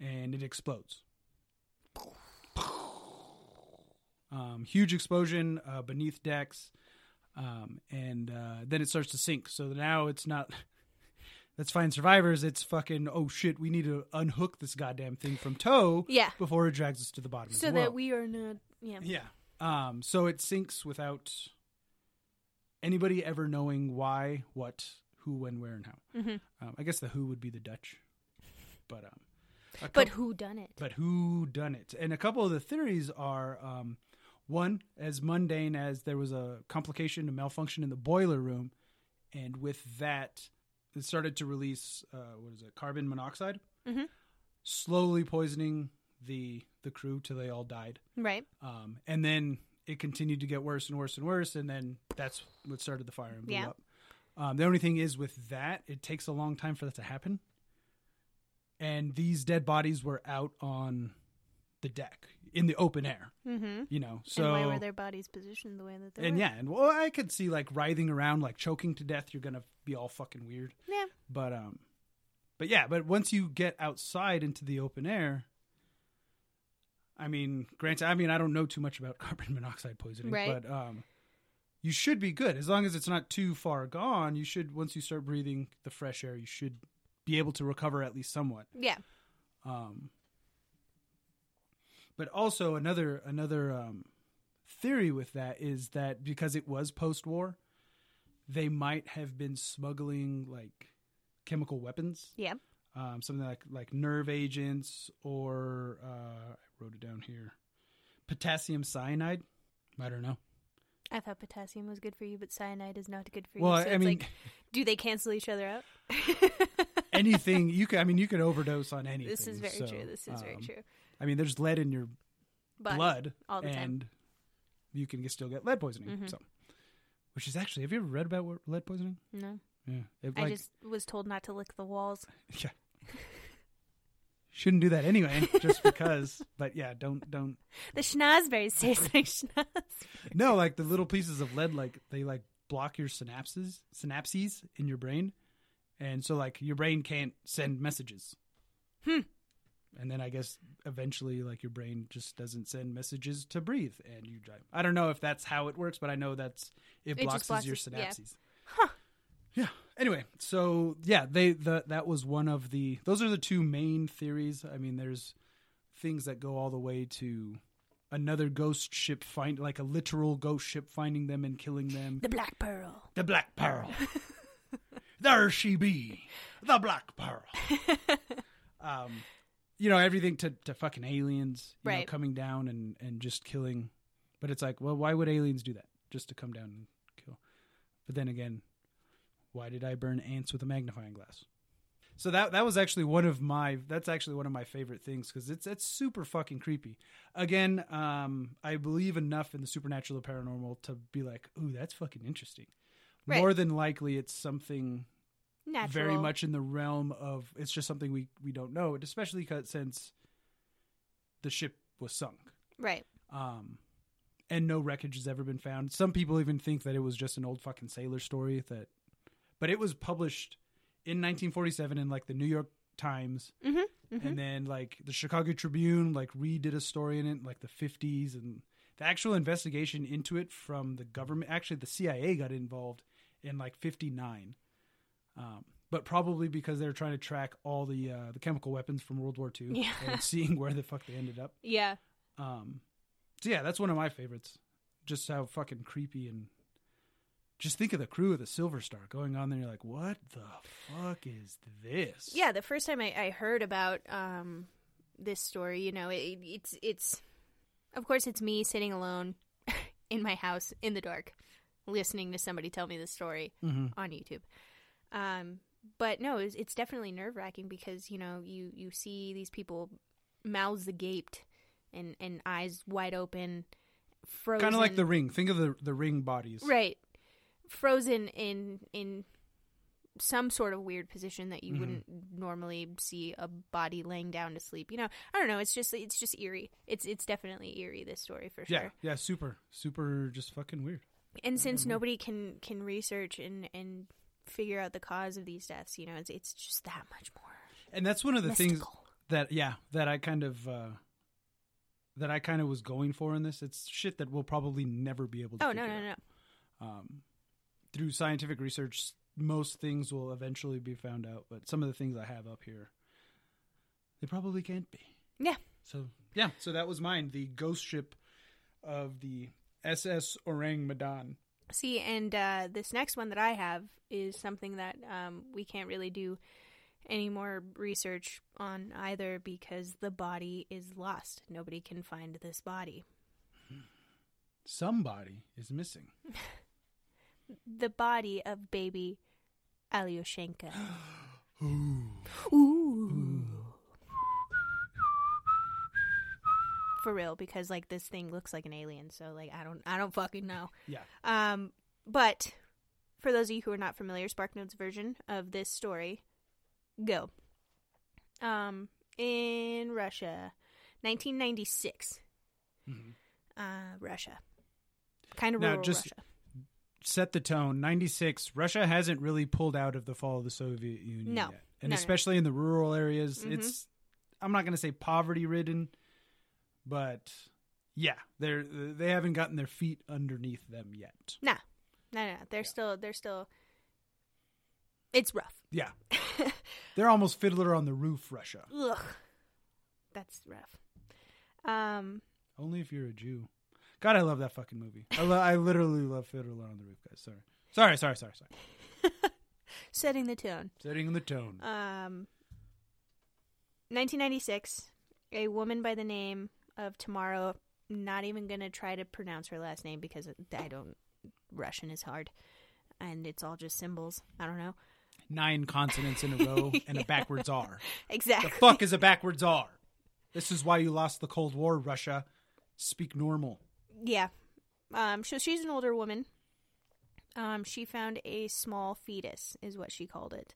and it explodes. Um, huge explosion uh, beneath decks, um, and uh, then it starts to sink. So now it's not. Let's find survivors. It's fucking oh shit. We need to unhook this goddamn thing from tow yeah. before it drags us to the bottom. So well. that we are not. Yeah. Yeah. Um, so it sinks without anybody ever knowing why, what, who, when, where, and how. hmm Um, I guess the who would be the Dutch, but um, But who done it? but who done it? And a couple of the theories are um, one as mundane as there was a complication, a malfunction in the boiler room, and with that, it started to release uh, what is it, carbon monoxide, Mhm. slowly poisoning the the crew till they all died. Right. Um, and then it continued to get worse and worse and worse, and then that's what started the fire and blew Yeah. up. Um, the only thing is with that, it takes a long time for that to happen. And these dead bodies were out on the deck in the open air, Mm-hmm. you know. So and why were their bodies positioned the way that they and were? yeah, and well, I could see like writhing around, like choking to death. You're gonna be all fucking weird. Yeah. But um, but yeah, but once you get outside into the open air, I mean, granted, I mean, I don't know too much about (laughs) carbon monoxide poisoning, Right. but um, you should be good as long as it's not too far gone. You should once you start breathing the fresh air, you should be able to recover at least somewhat. Yeah. Um, but also another another um, theory with that is that because it was post war, they might have been smuggling like chemical weapons. Yeah. um, something like like nerve agents, or uh, I wrote it down here, potassium cyanide. I don't know. I thought potassium was good for you, but cyanide is not good for Well, you. So I it's mean, like, do they cancel each other out? (laughs) anything you can. I mean, you can overdose on anything. This is very so, true. This is very um, true. I mean, there's lead in your blood, all the time. and you can still get lead poisoning. Mhm. So, which is actually, have you ever read about lead poisoning? no, Yeah, it, I just was told not to lick the walls. (laughs) yeah. Shouldn't do that anyway, just because. (laughs) But yeah, don't don't. The schnozberries taste like (laughs) schnoz. No, like the little pieces of lead, like they like block your synapses, synapses in your brain, and so like your brain can't send messages. Hmm. And then I guess eventually, like your brain just doesn't send messages to breathe, and you drive. I don't know if that's how it works, but I know that's it blocks, blocks your it, yeah. synapses. Huh. Yeah. Anyway, so yeah, they the that was one of the those are the two main theories. I mean, there's things that go all the way to another ghost ship find like a literal ghost ship finding them and killing them. The Black Pearl. The Black Pearl. (laughs) there she be. The Black Pearl. (laughs) um you know, everything to, to fucking aliens, you know, Right. coming down and, and just killing. But it's like, well, why would aliens do that? Just to come down and kill. But then again, why did I burn ants with a magnifying glass? So that that was actually one of my that's actually one of my favorite things because it's it's super fucking creepy. Again, um, I believe enough in the supernatural or paranormal to be like, ooh, that's fucking interesting. Right. More than likely, it's something Natural. very much in the realm of it's just something we we don't know, especially since the ship was sunk. Right. Um, and no wreckage has ever been found. Some people even think that it was just an old fucking sailor story that, but it was published in 1947 in like the New York Times, Mm-hmm. mm-hmm. and then like the Chicago Tribune like redid a story in it in like the 50s, and the actual investigation into it from the government. Actually, the CIA got involved in like 59. Um, but probably because they were trying to track all the uh, the chemical weapons from World War II Yeah. (laughs) and seeing where the fuck they ended up. yeah. Um, so yeah, that's one of my favorites. Just how fucking creepy and just think of the crew of the Silver Star going on there. You're like, what the fuck is this? Yeah, the first time I, I heard about um, this story, you know, it, it's it's of course it's me sitting alone (laughs) in my house in the dark, listening to somebody tell me the story hmm on YouTube. Um, but no, it's, it's definitely nerve wracking because you know you you see these people mouths agaped and and eyes wide open, frozen, Kind of like the ring. Think of the the ring bodies. right, frozen in in some sort of weird position that you Mhm. wouldn't normally see a body laying down to sleep. You know, I don't know. It's just it's just eerie. It's it's definitely eerie. This story for sure. Yeah, yeah, super, super, just fucking weird. And since nobody can can research and and figure out the cause of these deaths, you know, it's it's just that much more And that's one of the things that yeah that I kind of uh that I kind of was going for in this. It's shit that we'll probably never be able to. Oh no no out. no! um, through scientific research, most things will eventually be found out. But some of the things I have up here, they probably can't be. Yeah. So yeah, so that was mine. The ghost ship of the SS Ourang Medan. See, and uh, this next one that I have is something that um, we can't really do any more research on either because the body is lost. Nobody can find this body. Somebody is missing. (laughs) The body of baby Alyoshenka. (gasps) Ooh. Ooh. For real, because like this thing looks like an alien, so like I don't I don't fucking know. Yeah. Um but for those of you who are not familiar, SparkNote's version of this story, go. Um in Russia, 1996. Mhm. Uh Russia. Kind of rural just- Russia. Set the tone. Ninety six. Russia hasn't really pulled out of the fall of the Soviet Union No. yet, and No, no. especially in the rural areas, Mhm. it's. I'm not going to say poverty ridden, but yeah, they're they haven't gotten their feet underneath them yet. No, no, no. They're Yeah. still they're still It's rough. Yeah, (laughs) they're almost Fiddler on the Roof, Russia. Ugh. That's rough. Um Only if you're a Jew. God, I love that fucking movie. I, lo- I literally love Fiddler on the Roof, guys. Sorry, sorry, sorry, sorry, sorry. (laughs) setting the tone. Setting the tone. Um 1996, a woman by the name of Tamara. Not even gonna try to pronounce her last name because I don't. Russian is hard, and it's all just symbols. I don't know Nine consonants in a row (laughs) and a backwards R. exactly. The fuck is a backwards R? This is why you lost the Cold War, Russia. Speak normal. Yeah. Um, so she's an older woman. Um, she found a small fetus, is what she called it.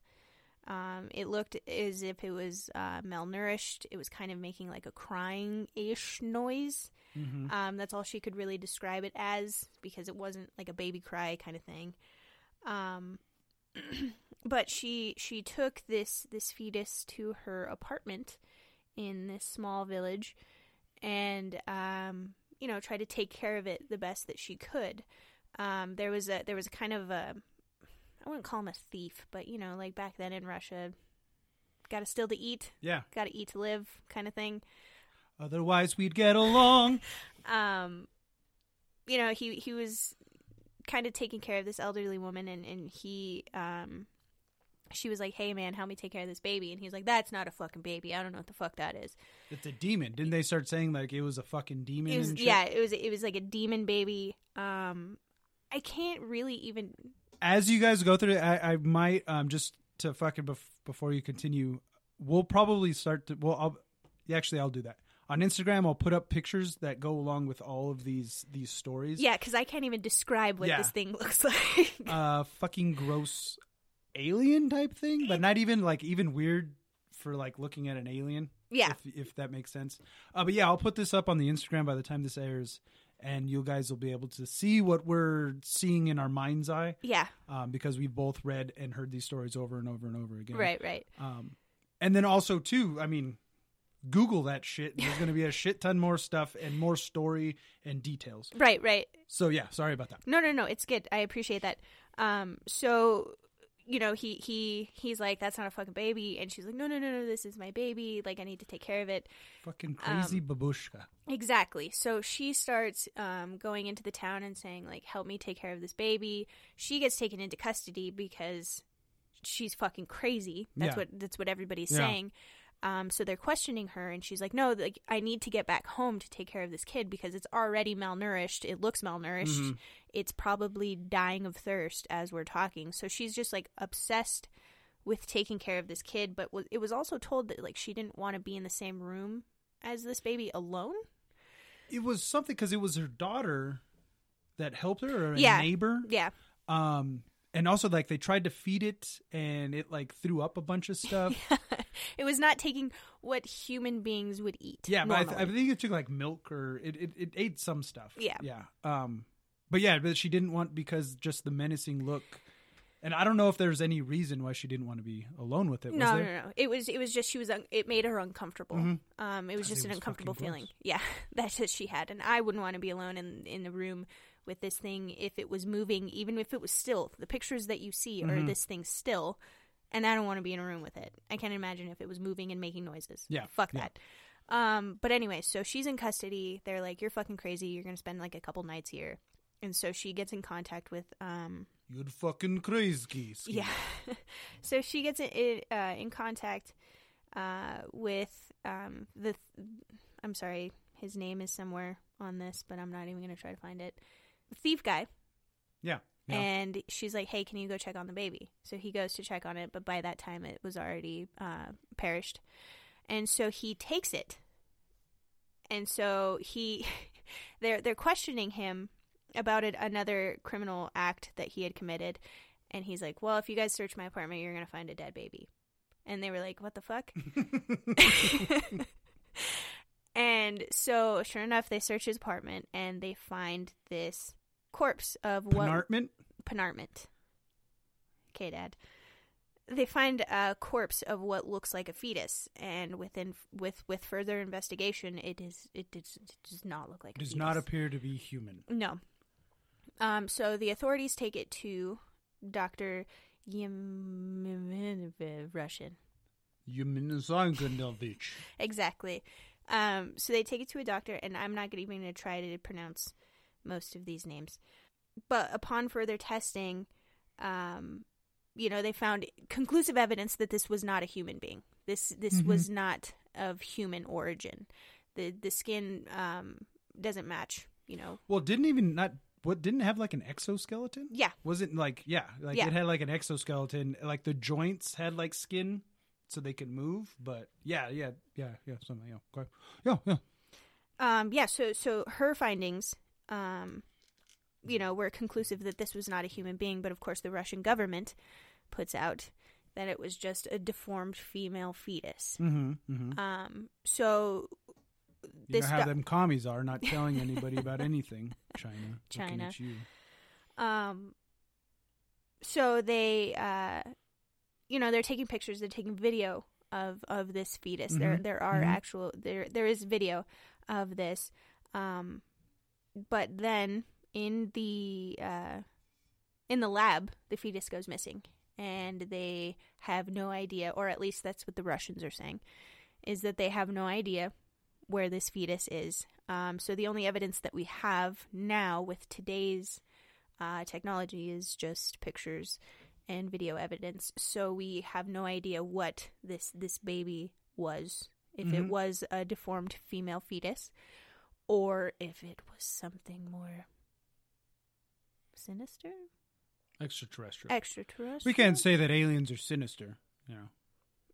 Um, it looked as if it was uh, malnourished. It was kind of making like a crying ish noise. Mm-hmm. Um, that's all she could really describe it as because it wasn't like a baby cry kind of thing. Um, (clears throat) but she she took this this fetus to her apartment in this small village and um, you know try to take care of it the best that she could. Um, there was a there was a kind of a I wouldn't call him a thief, but you know like back then in Russia, got to steal to eat, Yeah. got to eat to live, kind of thing. Otherwise, we'd get along. (laughs) um, you know, he he was kind of taking care of this elderly woman, and and he um, she was like, "Hey man, help me take care of this baby," and he's like, "That's not a fucking baby. I don't know what the fuck that is." It's a demon. Didn't they start saying like it was a fucking demon? It was and shit? yeah, it was it was like a demon baby. Um, I can't really even As you guys go through it, I, I might um just to fucking bef- before you continue, we'll probably start to. Well, I'll actually I'll do that on Instagram. I'll put up pictures that go along with all of these these stories. yeah, because I can't even describe what Yeah. this thing (laughs) looks like. uh fucking gross alien type thing, but not even like even weird for like looking at an alien. yeah, if, if that makes sense. Uh, but yeah, I'll put this up on the Instagram by the time this airs, and you guys will be able to see what we're seeing in our mind's eye yeah, um, because we've both read and heard these stories over and over and over again. right, right. Um, and then also too, I mean, Google that shit. (laughs) There's going to be a shit ton more stuff and more story and details. Right, right. So yeah, sorry about that. No, no, no. It's good. I appreciate that. Um, so you know, he he he's like, "That's not a fucking baby," and she's like, "No, no, no, no. This is my baby. Like, I need to take care of it." Fucking crazy Um, babushka. Exactly. So she starts um, going into the town and saying, like, help me take care of this baby. She gets taken into custody because she's fucking crazy. That's Yeah. what that's what everybody's Yeah. saying. Um, so they're questioning her, and she's like, "No, like I need to get back home to take care of this kid because it's already malnourished. It looks malnourished. Mhm. It's probably dying of thirst as we're talking." So she's just like obsessed with taking care of this kid. But it was also told that like she didn't want to be in the same room as this baby alone. It was something because it was her daughter that helped her or a Yeah. neighbor. Yeah. Um, and also like they tried to feed it and it like threw up a bunch of stuff. (laughs) it was not taking what human beings would eat. yeah, but I, th- I think it took like milk or it, it, it ate some stuff. Yeah. yeah. Um, but yeah, but she didn't want because just the menacing look. And I don't know if there's any reason why she didn't want to be alone with it. No, no, there? no. It was it was just she was un- it made her uncomfortable. Mhm. Um, it was 'Cause just it an was uncomfortable feeling. gross. (laughs) Yeah, (laughs) that's what she had, and I wouldn't want to be alone in in the room with this thing if it was moving, even if it was still. The pictures that you see are Mhm. this thing still, and I don't want to be in a room with it. I can't imagine if it was moving and making noises. Yeah, fuck yeah. that. Um, but anyway, so she's in custody. They're like, "You're fucking crazy. You're gonna spend like a couple nights here." And so she gets in contact with um You're fucking crazy. ski. yeah. (laughs) so she gets in, uh, in contact uh, with um, the. I'm sorry, his name is somewhere on this, but I'm not even going to try to find it. Thief guy. Yeah. yeah. And she's like, hey, can you go check on the baby? So he goes to check on it, but by that time it was already uh, perished. And so he takes it. And so he. (laughs) they're, they're questioning him about it, another criminal act that he had committed. And he's like, well, if you guys search my apartment, you're going to find a dead baby. And they were like, what the fuck? (laughs) (laughs) and so, sure enough, they search his apartment and they find this corpse of what Penartment? penartment. Okay, Dad. They find a corpse of what looks like a fetus, and within with with further investigation, it is it does, it does not look like. a Does not appear to be human. No. Um. So the authorities take it to Doctor Russian. Yeminisanganovich. Exactly. Um, so they take it to a doctor, and I'm not gonna- even going to try to pronounce most of these names. But upon further testing, um, you know, they found conclusive evidence that this was not a human being. This this Mhm. was not of human origin. The the skin um, doesn't match. You know. Well, didn't even not what didn't have like an exoskeleton? Yeah. Was it like yeah, like Yeah. it had like an exoskeleton, like the joints had like skin so they could move, but yeah, yeah, yeah, yeah, something, yeah. Okay. Yeah, yeah. Um, yeah, so so her findings, um, you know, were conclusive that this was not a human being, but of course the Russian government puts out that it was just a deformed female fetus. Mhm. Mhm. Um, so You this know how doc- them commies are not (laughs) telling anybody about anything. China. China. um, so they, uh, you know, they're taking pictures, they're taking video of of this fetus. There Mhm. there are Mhm. actual there there is video of this. Um, but then in the uh, in the lab, the fetus goes missing, and they have no idea, or at least that's what the Russians are saying, is that they have no idea where this fetus is. Um, so the only evidence that we have now with today's uh, technology is just pictures and video evidence. So we have no idea what this this baby was. If it Mhm. was a deformed female fetus, or if it was something more sinister, Extraterrestrial. extraterrestrial. we can't say that aliens are sinister, you know.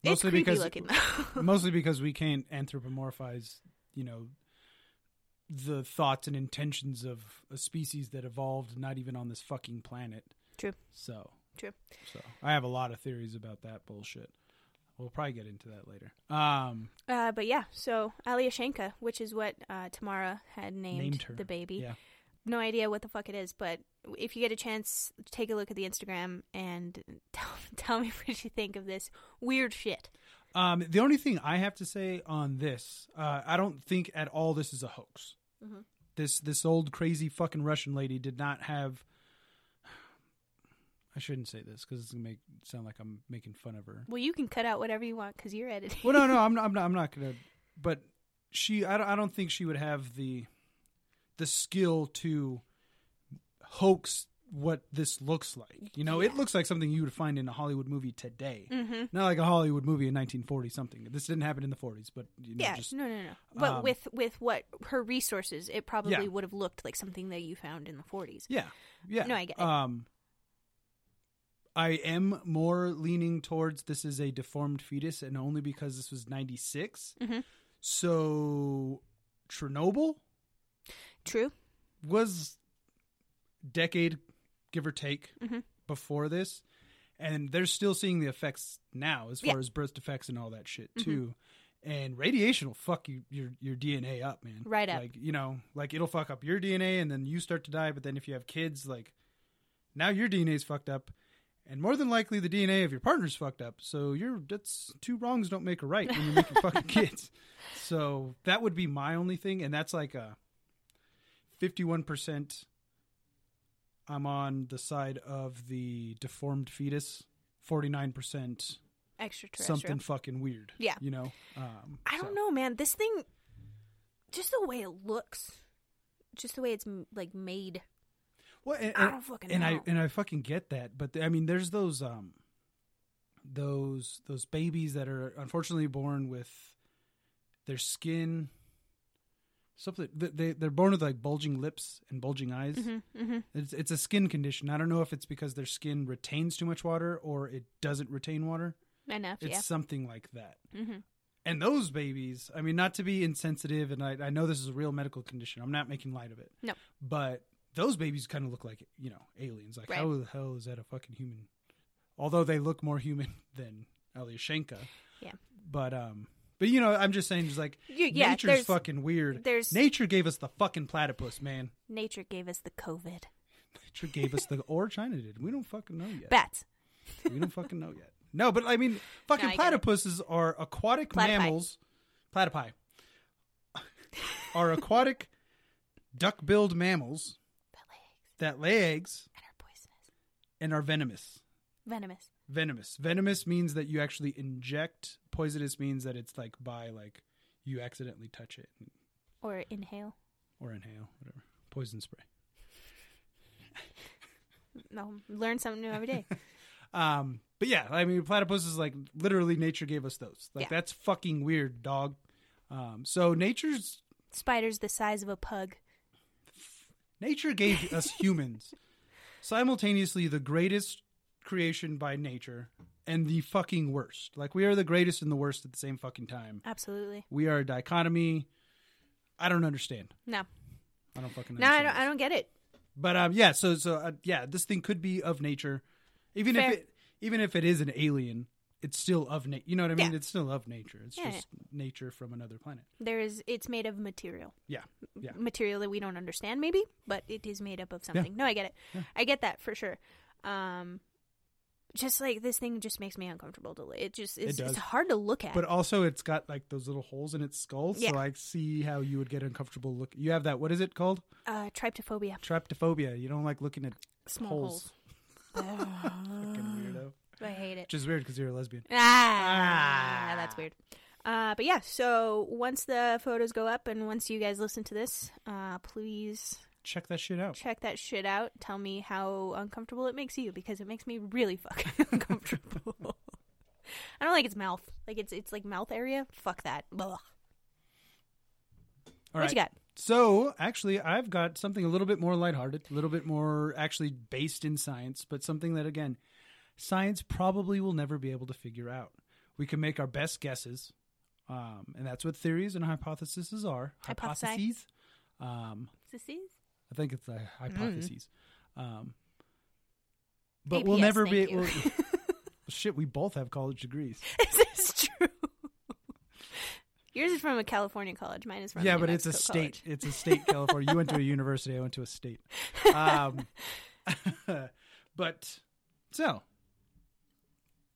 It's Mostly creepy because looking (laughs) mostly because we can't anthropomorphize, you know, the thoughts and intentions of a species that evolved not even on this fucking planet. True. So True. So I have a lot of theories about that bullshit. We'll probably get into that later. Um, Uh, but yeah, so Alyoshenka, which is what uh, Tamara had named, Named her, the baby. yeah. No idea what the fuck it is, but if you get a chance, take a look at the Instagram and (laughs) tell, tell me (laughs) what you think of this weird shit. um, the only thing I have to say on this, uh, I don't think at all this is a hoax. Mhm. This this old crazy fucking Russian lady did not have. I shouldn't say this because it's gonna make sound like I'm making fun of her. Well, you can cut out whatever you want because you're editing. well, no, no, (laughs) I'm not. I'm not. I'm not gonna. But she, I don't, I don't think she would have the the skill to hoax what this looks like. You know, it looks like something you would find in a Hollywood movie today, mm-hmm. not like a Hollywood movie in 1940 something. This didn't happen in the 40s, but you know, Yeah, just no, no, no. But um, with with what her resources, it probably Yeah. would have looked like something that you found in the 40s. yeah, yeah. No, I get it. Um, I am more leaning towards this is a deformed fetus, and only because this was 96. Mhm. So Chernobyl True. was decade give or take Mhm. before this and they're still seeing the effects now as far Yeah. Mm-hmm. as birth defects and all that shit too and radiation will fuck you, your your dna up man Right up. like you know like it'll fuck up your dna and then you start to die but then if you have kids like now your dna's fucked up and more than likely the dna of your partner's fucked up so you're that's two wrongs don't make a right when you're making fucking (laughs) kids so that would be my only thing and that's like a 51% I'm on the side of the deformed fetus. 49% Extraterrestrial. something fucking weird. Yeah. You know? Um, I don't so- know, man. This thing, just the way it looks, just the way it's like made. Well, and, I and- don't fucking and know. I and I fucking get that, but I mean, there's those um, those those babies that are unfortunately born with their skin something th- they they're born with like bulging lips and bulging eyes. hmm hmm It's it's a skin condition. I don't know if it's because their skin retains too much water or it doesn't retain water. Enough, It's yeah. something like that. hmm And those babies, I mean, not to be insensitive, and I, I know this is a real medical condition. I'm not making light of it. No. But those babies kind of look like, you know, aliens. Like, Right. how the hell is that a fucking human? Although they look more human (laughs) than Alyoshenka. Yeah. But, um, but you know, I'm just saying, just like, You- yeah, nature's fucking weird. There's Nature gave us the fucking platypus, man. nature gave us the COVID. Nature gave us the, (laughs) or China did. We don't fucking know yet. Bats. We don't fucking know yet. No, but I mean, (laughs) fucking No, I platypuses are aquatic Platypi. mammals. Platypi are aquatic duck-billed mammals that lay eggs and are poisonous. and are venomous. Venomous. Venomous. Venomous means that you actually inject. Poisonous means that it's like by like you accidentally touch it Or inhale. or inhale, whatever. Poison spray. (laughs) No, learn something new every day. (laughs) Um, but yeah, I mean, platypus is like literally nature gave us those. Like Yeah. that's fucking weird, dog. Um, so nature's Spiders the size of a pug. Nature gave us (laughs) humans simultaneously the greatest creation by nature and the fucking worst. Like we are the greatest and the worst at the same fucking time. Absolutely. We are a dichotomy. I don't understand. No. I don't fucking No, I don't. I don't get it. But um, yeah. So so uh, yeah, this thing could be of nature, even Fair. if it even if it is an alien, it's still of nature. You know what I mean? Yeah. It's still of nature. It's Yeah, just nature from another planet. There is. It's made of material. Yeah, yeah. Material that we don't understand, maybe, but it is made up of something. No, I get it. Yeah. I get that for sure. Um, just like this thing just makes me uncomfortable to. It just it's, does. it's hard to look at. But also, it's got like those little holes in its skull, Yeah. so I see how you would get uncomfortable. Look, you have that. What is it called? uh, tryptophobia. Tryptophobia. You don't like looking at Small holes. holes. (laughs) Fucking weirdo. I hate it. Which is weird because you're a lesbian. Ah, Ah. that's weird. Uh, but yeah, so once the photos go up and once you guys listen to this, uh, please Check that shit out. check that shit out. Tell me how uncomfortable it makes you because it makes me really fucking (laughs) uncomfortable. (laughs) I don't like its mouth. Like it's it's like mouth area. Fuck that. Ugh. All what right. you got? So, actually, I've got something a little bit more lighthearted, a little bit more actually based in science, but something that, again, science probably will never be able to figure out. We can make our best guesses, um, and that's what theories and hypotheses are. Hypotheses. Um? I think it's a hypotheses. Um, but APS, we'll never be. (laughs) We'll, shit, we both have college degrees. (laughs) this is true. Yours is from a California college. Mine is from yeah, New but it's a Mexico state. college. It's a state, California. You went to a (laughs) university. I went to a state. Um, but so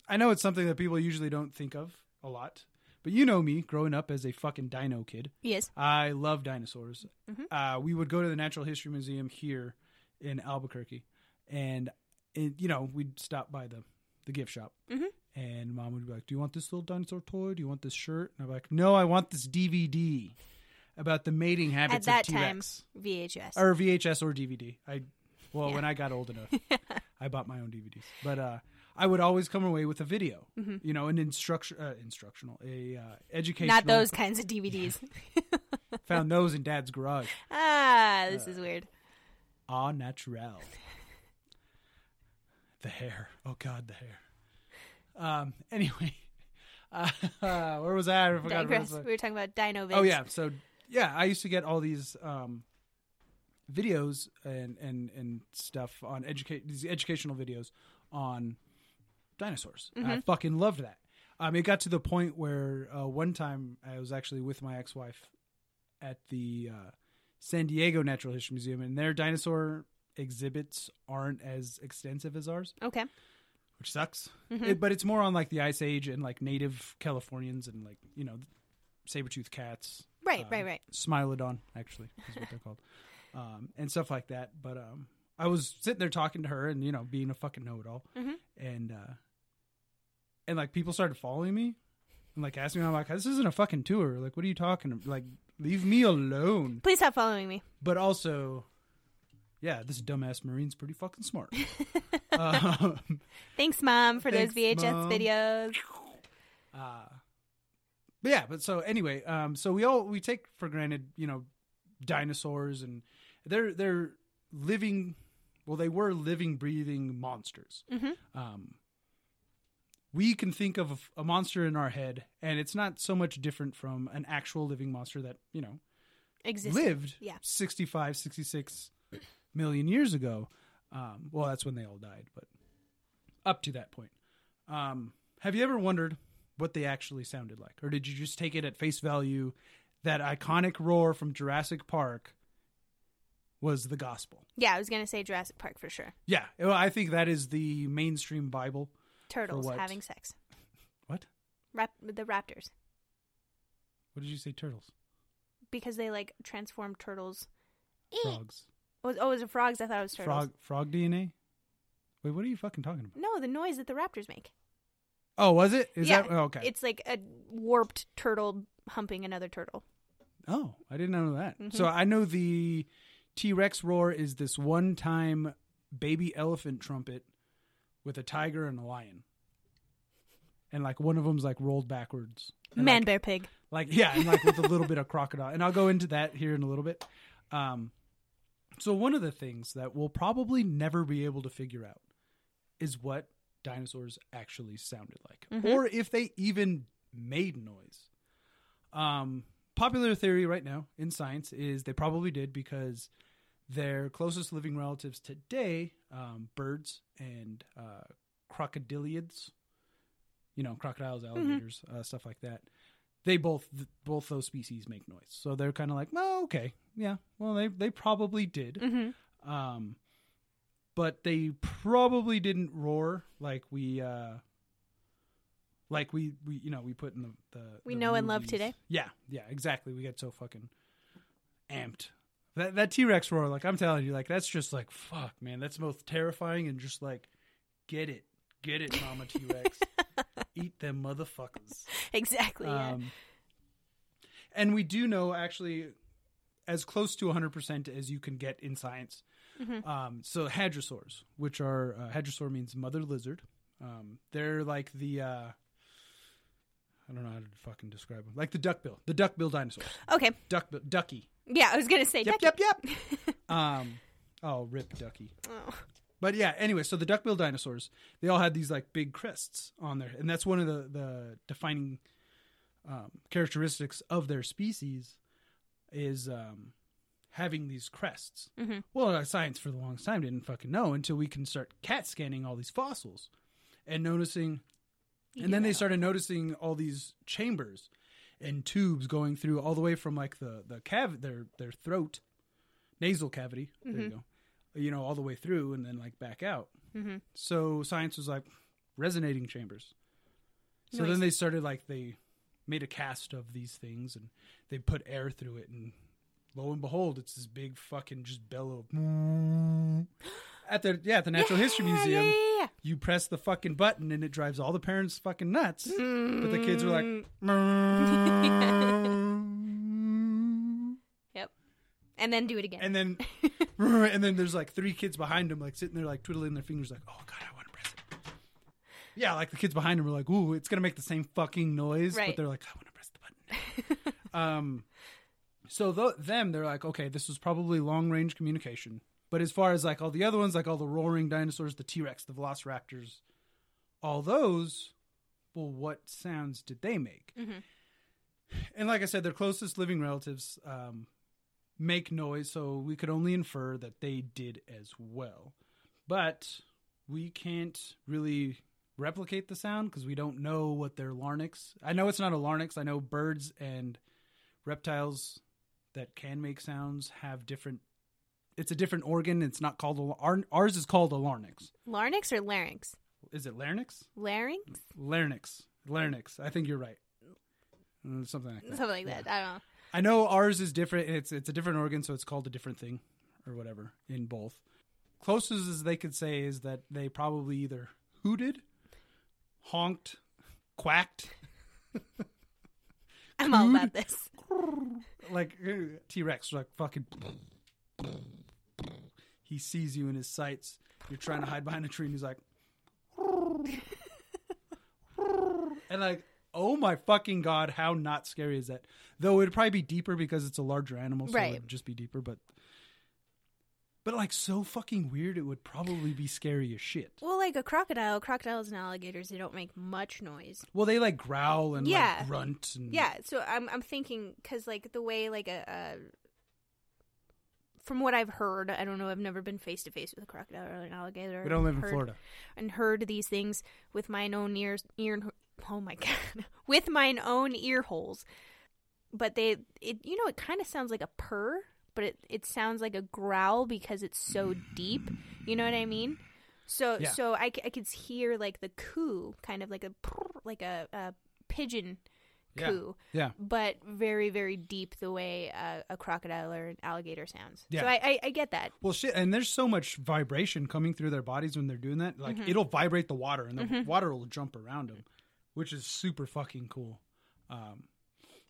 I know it's something that people usually don't think of a lot. But you know me, growing up as a fucking dino kid. Yes. I love dinosaurs. Mhm. Uh, we would go to the Natural History Museum here in Albuquerque, and it, you know we'd stop by the the gift shop, Mhm. and mom would be like, "Do you want this little dinosaur toy? Do you want this shirt?" And I'm like, "No, I want this DVD about the mating habits that of T-Rex VHS. or VHS or DVD." I well, Yeah. when I got old enough, (laughs) I bought my own DVDs, but uh, I would always come away with a video, you know, an instruction uh, instructional, a uh, educational. Mm-hmm. Not those kinds of (laughs) DVDs. (laughs) Found those in Dad's garage. (laughs) ah, this is weird. Ah, natural. the hair. Oh God, the hair. Um. Anyway, uh, where was I? I forgot. where Digress. was I. We were talking about dino vids. Oh yeah. So yeah, I used to get all these um, videos and and and stuff on educate these educational videos on dinosaurs. And I fucking loved that. Um, it got to the point where uh, one time I was actually with my ex-wife at the uh, San Diego Natural History Museum, and their dinosaur exhibits aren't as extensive as ours, Okay. which sucks. Mm-hmm. It- but it's more on like the Ice Age and like native Californians and like you know saber-toothed cats, Right, um, right, right. Smilodon, actually, is what they're called, (laughs) um, and stuff like that. But um, I was sitting there talking to her, and you know, being a fucking know-it-all, Mhm. and uh, and like people started following me and like asking me, I'm like, this isn't a fucking tour. Like, what are you talking? about? Like, leave me alone. Please stop following me. But also, yeah, this dumbass marine's pretty fucking smart. (laughs) (laughs) um, Thanks, Mom, for Thanks, those VHS Mom. videos. Uh, but yeah, but so anyway, um, so we all we take for granted, you know, dinosaurs and they're they're living. Well, they were living, breathing monsters. Mhm. Um, we can think of a monster in our head, and it's not so much different from an actual living monster that you know Existed. lived Yeah. 65, 66 million years ago. Um, well, that's when they all died, but up to that point. Um, have you ever wondered what they actually sounded like? Or did you just take it at face value that iconic roar from Jurassic Park was the gospel? Yeah, I was gonna say Jurassic Park for sure. Yeah, well, I think that is the mainstream Bible. Turtles what? having sex. What? Rap- the raptors What did you say? Turtles, because they like transform turtles. Eh. frogs, Oh, it- oh, it was frogs. I thought it was turtles. frog, frog DNA. Wait, what are you fucking talking about? No, the noise that the raptors make. Oh, was it? Is yeah, that oh, okay? It's like a warped turtle humping another turtle. Oh, I didn't know that. Mhm. So I know the T Rex roar is this one time baby elephant trumpet with a tiger and a lion, and like one of them's like rolled backwards. And, Man like, bear pig. like yeah, and like with a little bit of crocodile, and I'll go into that here in a little bit. Um, so one of the things that we'll probably never be able to figure out is what dinosaurs actually sounded like, Mhm. or if they even made noise. Um, popular theory right now in science is they probably did because their closest living relatives today, um, birds and uh, crocodiliids, you know, crocodiles, alligators, uh, stuff like that. They both th- both those species make noise, so they're kind of like, oh, okay, yeah, well, they they probably did, hmm um, but they probably didn't roar like we, uh, like we we you know we put in the the We the know and love today. Yeah, yeah, exactly. We get so fucking amped. That that T Rex roar, like I'm telling you, like that's just like fuck, man. That's both terrifying and just like get it, get it, Mama T Rex, (laughs) eat them motherfuckers. Exactly. Yeah. Um, and we do know actually as close to 100% as you can get in science. Mhm. Um, so hadrosaurs, which are uh, hadrosaur means mother lizard. Um, they're like the uh, I don't know how to fucking describe them. Like the duckbill, the duckbill dinosaurs. Okay. Duckbill, ducky. Yeah, I was gonna say. Yep, ducky. yep, yep. (laughs) um, oh, rip ducky. Oh. But yeah, anyway, so the duckbill dinosaurs, they all had these like big crests on there, and that's one of the the defining um, characteristics of their species is um, having these crests. Mhm. Well, uh, science for the longest time didn't fucking know until we can start cat scanning all these fossils and noticing, And then they started noticing all these chambers and tubes going through all the way from like the the cav their their throat nasal cavity. There you go. You know, all the way through and then like back out. Mhm. So science was like resonating chambers. So Nice. then they started like they made a cast of these things and they put air through it and lo and behold it's this big fucking just bellow (gasps) (laughs) at the yeah at the Natural History Museum. Yeah, yeah, yeah. You press the fucking button and it drives all the parents fucking nuts. But the kids are like Mm. (laughs) and then do it again. and then (laughs) (laughs) and then there's like three kids behind them like sitting there like twiddling their fingers like oh god i want to press it yeah like the kids behind them are like ooh it's gonna make the same fucking noise right. but they're like i want to press the button um so th- them they're like okay this was probably long range communication but as far as like all the other ones like all the roaring dinosaurs the t-rex the velociraptors all those well what sounds did they make Mhm. and like i said their closest living relatives um, make noise so we could only infer that they did as well but we can't really replicate the sound because we don't know what their larynx i know it's not a larynx i know birds and reptiles that can make sounds have different it's a different organ it's not called ours is called a larynx Larynx or larynx? is it larynx Larynx? larynx larynx i think you're right Mm, something like that Something like that. I don't know. I know ours is different. It's it's a different organ, so it's called a different thing, or whatever in both. Closest as they could say is that they probably either hooted, honked, quacked, (laughs) I'm all about this. like T Rex, like fucking. He sees you in his sights. You're trying to hide behind a tree, and he's like, (laughs) and like, oh my fucking god, how not scary is that? Though it'd probably be deeper because it's a larger animal, so Right. it would just be deeper. But, but like so fucking weird, it would probably be scary as shit. Well, like a crocodile, crocodiles and alligators, they don't make much noise. Well, they like growl and Yeah. like grunt and Yeah, so I'm I'm thinking because like the way like a, a from what I've heard, I don't know, I've never been face to face with a crocodile or an alligator. We don't live in Florida. and heard these things with mine own ears ear oh my god (laughs) with mine own ear holes but they it you know it kind of sounds like a purr but it it sounds like a growl because it's so deep you know what i mean so Yeah. so I could hear like the coo kind of like a like a, a pigeon Yeah. coo Yeah. but very very deep the way a, a crocodile or an alligator sounds Yeah. so I, I i get that Well, shit, and there's so much vibration coming through their bodies when they're doing that. Like Mm-hmm. it'll vibrate the water, and the water will jump around them, which is super fucking cool. Um,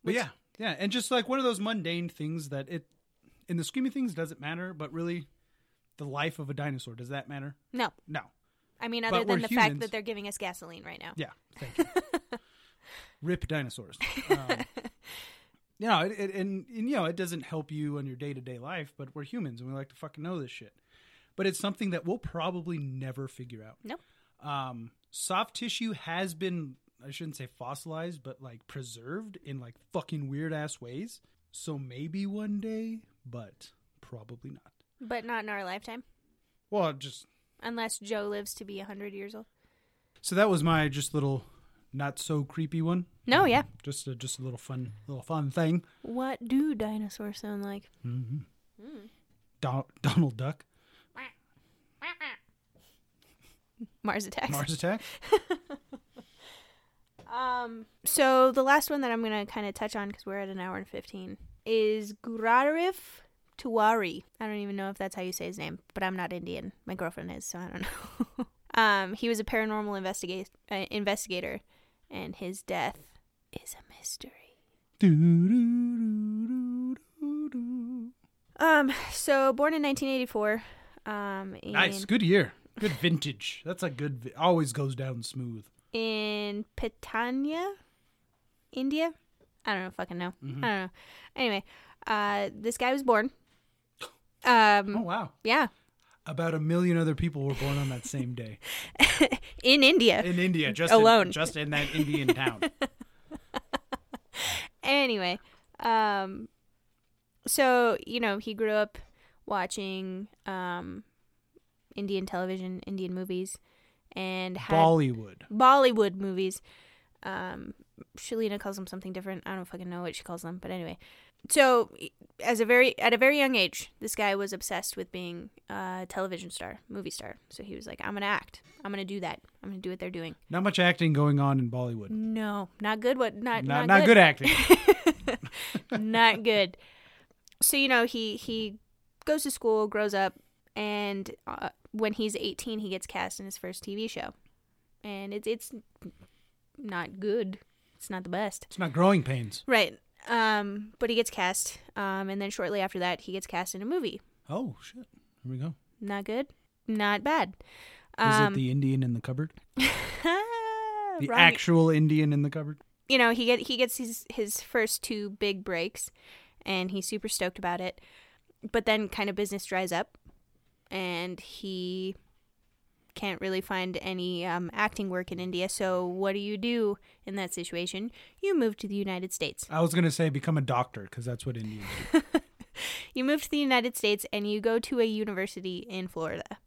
but Which- yeah, yeah, and just like one of those mundane things that it, in the scheme of things, doesn't matter. But really, the life of a dinosaur does that matter? no No. I mean, other But than the fact that they're giving us gasoline right now. Yeah, thank (laughs) you. Rip dinosaurs. Um, (laughs) you know, it, it, and, and you know, it doesn't help you on your day to day life, but we're humans and we like to fucking know this shit. But it's something that we'll probably never figure out. Nope. Um, soft tissue has been, I shouldn't say fossilized, but like preserved in like fucking weird ass ways. So maybe one day, but probably not. But not in our lifetime. Well, just Unless Joe lives to be 100 years old. so that was my just little not so creepy one. No, yeah. Just a, just a little fun little fun thing. What do dinosaurs sound like? Mm-hmm. Don- Donald Duck, Mars attacks. Mars Attack. (laughs) Um. So the last one that I'm gonna kind of touch on because we're at an hour and fifteen is Gaurav Tiwari. I don't even know if that's how you say his name, but I'm not Indian. My girlfriend is, so I don't know. (laughs) um. He was a paranormal investigate uh, investigator, and his death is a mystery. Um. So born in 1984. Um. In, Nice, good year, good vintage. That's a good. Vi- always goes down smooth. in Pitanya, India. I don't know, fucking know. Mhm. I don't know. Anyway, uh, this guy was born. (gasps) Oh Um, wow! yeah, About a million other people were born on that same day (laughs) in India. in India, just Alone. in, just in that Indian town. (laughs) anyway, um, so you know he grew up watching um, Indian television, Indian movies, and had Bollywood. Bollywood movies. Um, Shalina calls them something different. I don't fucking know what she calls them, but anyway. So, as a very at a very young age, this guy was obsessed with being a television star, movie star. So he was like, "I'm gonna act. I'm gonna do that. I'm gonna do what they're doing." Not much acting going on in Bollywood. No, not good. What? Not Not, not, not good acting. (laughs) (laughs) not good. So you know he he goes to school, grows up, and uh, when he's 18, he gets cast in his first TV show, and it's it's not good. It's not the best, It's not growing pains. right? Um, but he gets cast, um, and then shortly after that, he gets cast in a movie. Oh shit! Here we go. Not good, not bad. Is Um, it the Indian in the cupboard? (laughs) The wrong- actual Indian in the cupboard? you know he get he gets his his first two big breaks and he's super stoked about it but then kind of business dries up and he can't really find any um, acting work in India so what do you do in that situation you move to the United States I was gonna say become a doctor because that's what Indians do. (laughs) you move to the United States and you go to a university in Florida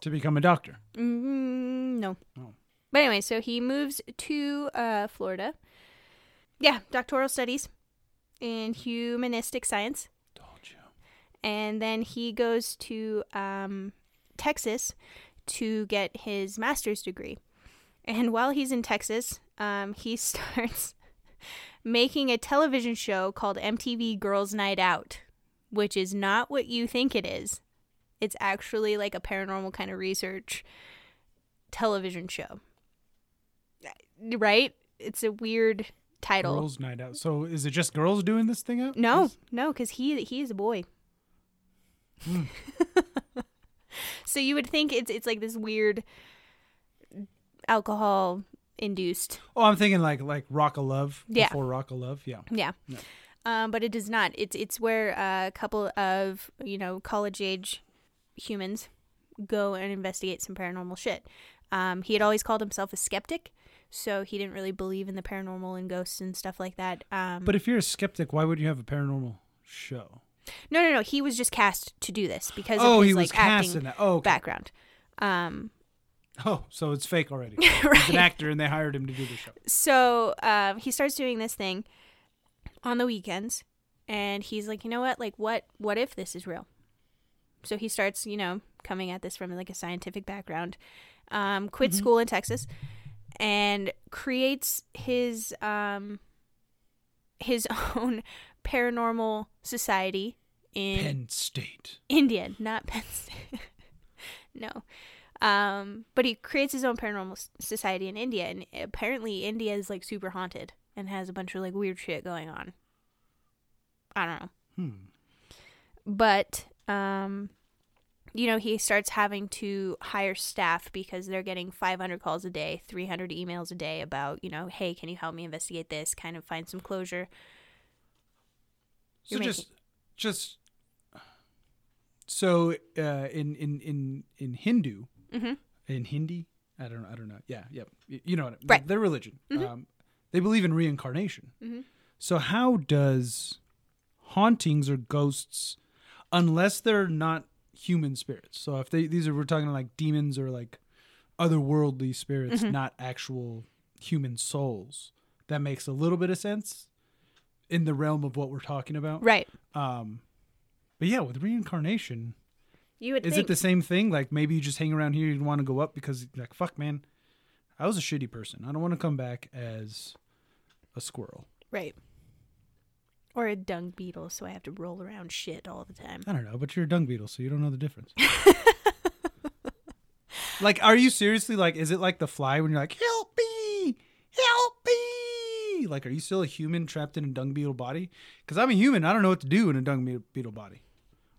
to become a doctor. mm, no Oh. but anyway so he moves to uh, Florida yeah doctoral studies in humanistic science Told you. and then he goes to um, Texas to get his master's degree. And while he's in Texas, um, he (laughs) starts making a television show called MTV Girls Night Out, which is not what you think it is. It's actually like a paranormal kind of research television show. Right? It's a weird title. Girls' night out. So is it just girls doing this thing out? No, no, because he he is a boy. Hmm. (laughs) so you would think it's it's like this weird alcohol induced, Oh, I'm thinking like like Rock of Love. Yeah. Before Rock of Love. Yeah. yeah. No. Um, but it does not. It's it's where a couple of you know college age humans go and investigate some paranormal shit. Um, he had always called himself a skeptic, so he didn't really believe in the paranormal and ghosts and stuff like that. Um, But if you're a skeptic, why would you have a paranormal show? No, no, no. He was just cast to do this because oh, of his he was like acting cast in that. Oh, okay. background. Um, (laughs) Oh, so it's fake already. (laughs) He's an actor, and they hired him to do the show. So um, he starts doing this thing on the weekends, and he's like, you know what? Like, what? What if this is real? So he starts, you know, coming at this from like a scientific background. Um, quits Mhm. school in Texas, and creates his um, his (laughs) own paranormal society in Penn State. India, not Penn (laughs) State. no. Um, but he creates his own paranormal society in India, and apparently India is like super haunted and has a bunch of like weird shit going on. I don't know, Hmm. but um, you know, he starts having to hire staff because they're getting 500 calls a day, 300 emails a day about, you know, hey, can you help me investigate this? Kind of find some closure. So You're just just so uh, in in in in Hindu Mm-hmm. in Hindi I don't know I don't know yeah yeah you know what I- Right. their religion um, they believe in reincarnation. Mhm. So how does hauntings or ghosts unless they're not human spirits. So if they these are we're talking like demons or like otherworldly spirits, Mm-hmm. not actual human souls. That makes a little bit of sense in the realm of what we're talking about. Right. Um, but yeah, with reincarnation, You would is think. it the same thing? Like maybe you just hang around here, you want to go up because like fuck, man, I was a shitty person. I don't want to come back as a squirrel. right. Or a dung beetle, so I have to roll around shit all the time. I don't know, but you're a dung beetle, so you don't know the difference. (laughs) like, are you seriously like? Is it like the fly when you're like, "Help me, help me"? Like, are you still a human trapped in a dung beetle body? Because I'm a human, I don't know what to do in a dung beetle body.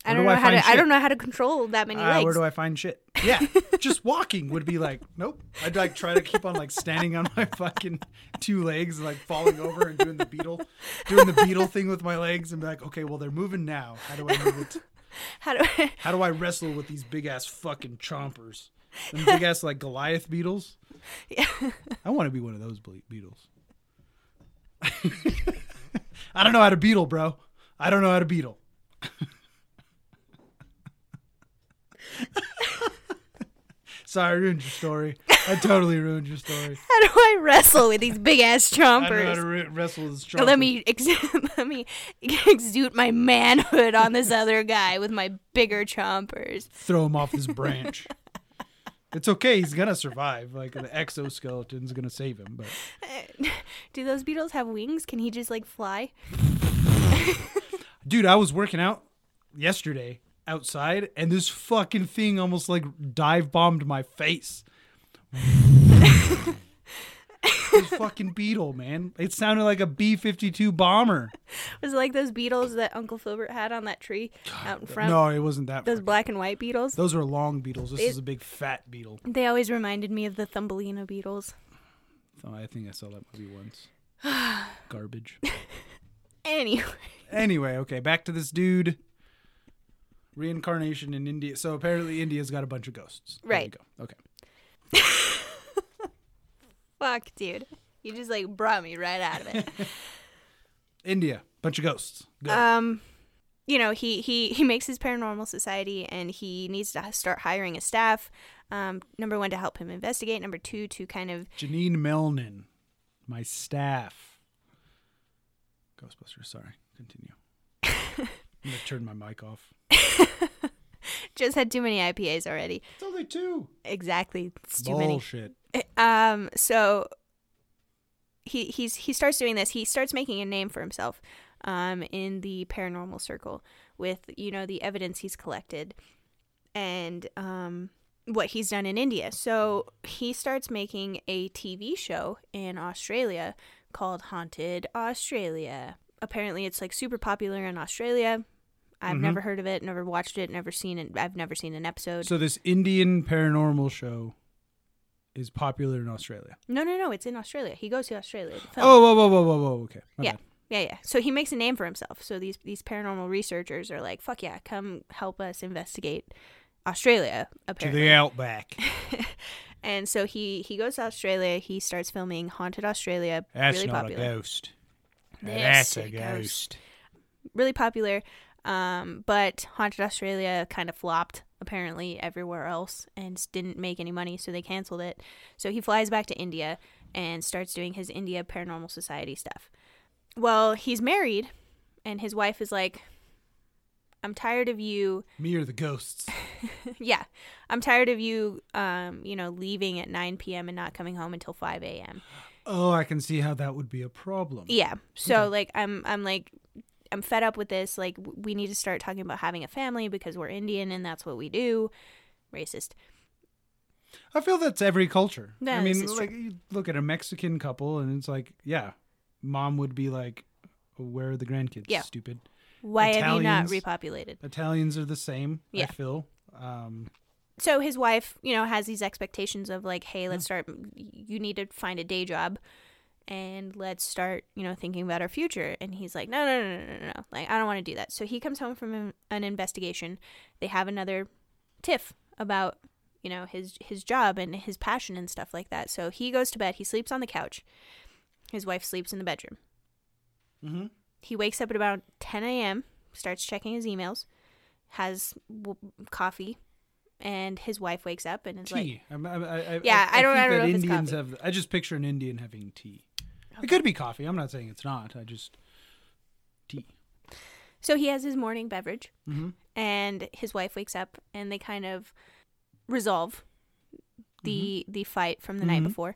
I don't do know how find to. I don't know how to control that many Ah, legs. where do I find shit? Yeah, (laughs) just walking would be like, nope. I'd like try to keep on like standing on my fucking two legs, like falling over and doing the beetle, doing the beetle thing with my legs, and be like, okay, well they're moving now. How do I move it? (laughs) how do I? (laughs) How do I wrestle with these big ass fucking chompers? Big ass like Goliath beetles. Yeah. I want to be one of those beetles. I don't know how to beetle, bro. I don't know how to beetle. Sorry, I ruined your story. I totally ruined your story. How do I wrestle with these big ass chompers? I don't know how to re- wrestle with this chomper. Let me ex- (laughs) let me exude my manhood on this other guy with my bigger chompers. throw him off this branch. (laughs) it's okay. He's gonna survive. Like the exoskeleton's gonna save him. But (laughs) Do those beetles have wings? Can he just like fly? dude, I was working out yesterday outside, and this fucking thing almost like dive bombed my face. This fucking beetle, man. It sounded like a B fifty two bomber. (laughs) Was it like those beetles that Uncle Filbert had on that tree out in front? No, it wasn't that. Those fucking- black and white beetles. Those are long beetles. This It- is a big fat beetle. They always reminded me of the Thumbelina beetles. Oh, I think I saw that movie once. (sighs) Garbage. (laughs) Anyway, Anyway, okay, back to this dude. Reincarnation in India. So apparently India's got a bunch of ghosts. There we Right. go. Okay. (laughs) fuck, dude, you just like brought me right out of it. (laughs) India, bunch of ghosts. Go. um you know he he he makes his paranormal society and he needs to start hiring a staff um number one to help him investigate number two to kind of Janine Melnitz, my staff. Ghostbusters, sorry. Continue. (laughs) I'm to turn my mic off. (laughs) (laughs) just had too many ipas already It's only two. exactly it's too many Bullshit. um so he he's he starts doing this he starts making a name for himself um in the paranormal circle with you know the evidence he's collected and um what he's done in India. So he starts making a TV show in Australia called Haunted Australia. Apparently it's like super popular in Australia. I've Mhm. never heard of it, never watched it, never seen it. I've never seen an episode. So this Indian paranormal show is popular in Australia. no, no, no, it's in Australia. He goes to Australia to. Oh, whoa, whoa, whoa, whoa, whoa. Okay. My Yeah. bad. Yeah, yeah. So he makes a name for himself. So these these paranormal researchers are like, "Fuck yeah, come help us investigate Australia." To Apparently, the outback. (laughs) and so he he goes to Australia. He starts filming Haunted Australia. That's really not popular. a ghost. This That's a a ghost. ghost. Really popular. Um, but Haunted Australia kind of flopped apparently everywhere else and didn't make any money, so they canceled it. So he flies back to India and starts doing his India Paranormal Society stuff. Well, he's married, and his wife is like, "I'm tired of you Me or the ghosts? (laughs) yeah, I'm tired of you, um, you know, leaving at 9 p.m. and not coming home until 5 a.m. Oh, I can see how that would be a problem. Yeah, so Okay. like I'm, I'm like, I'm fed up with this. Like, we need to start talking about having a family because we're Indian and that's what we do. Racist. I feel that's every culture. Yeah, I mean, like you look at a Mexican couple, and it's like, yeah, mom would be like, "Where are the grandkids? Yeah. Stupid." Why have you not repopulated? Italians are the same. I Yeah. feel. Um, so his wife, you know, has these expectations of like, hey, let's start. You need to find a day job, and let's start, you know, thinking about our future. And he's like, no, no, no, no, no, no. Like, I don't want to do that. So he comes home from an- investigation. They have another tiff about, you know, his his job and his passion and stuff like that. So he goes to bed. He sleeps on the couch. His wife sleeps in the bedroom. mhm. He wakes up at about 10 a.m., starts checking his emails, has w- coffee, and his wife wakes up and is like, tea. I'm- I, I, I, Yeah, I don't- I don't that know Indians have. I just picture an Indian having tea. It could be coffee. I'm not saying it's not. I just tea. So he has his morning beverage, Mm-hmm. and his wife wakes up, and they kind of resolve the the fight from the night Mhm. before.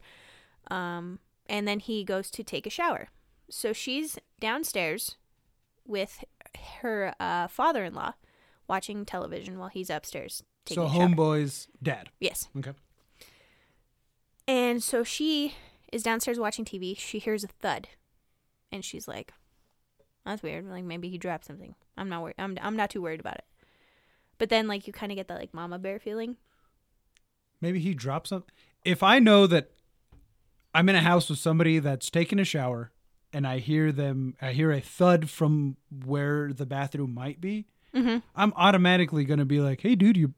Um, and then he goes to take a shower. So she's downstairs with her uh, father-in-law watching television while he's upstairs taking So a shower. homeboy's dad. Yes. Okay. And so she is downstairs watching TV. She hears a thud, and she's like, "That's weird. Like maybe he dropped something. I'm not worried. I'm I'm not too worried about it." But then like you kind of get that like mama bear feeling. Maybe he dropped something. If I know that I'm in a house with somebody that's taking a shower and I hear them, I hear a thud from where the bathroom might be, Mm-hmm. I'm automatically going to be like, hey, dude, you,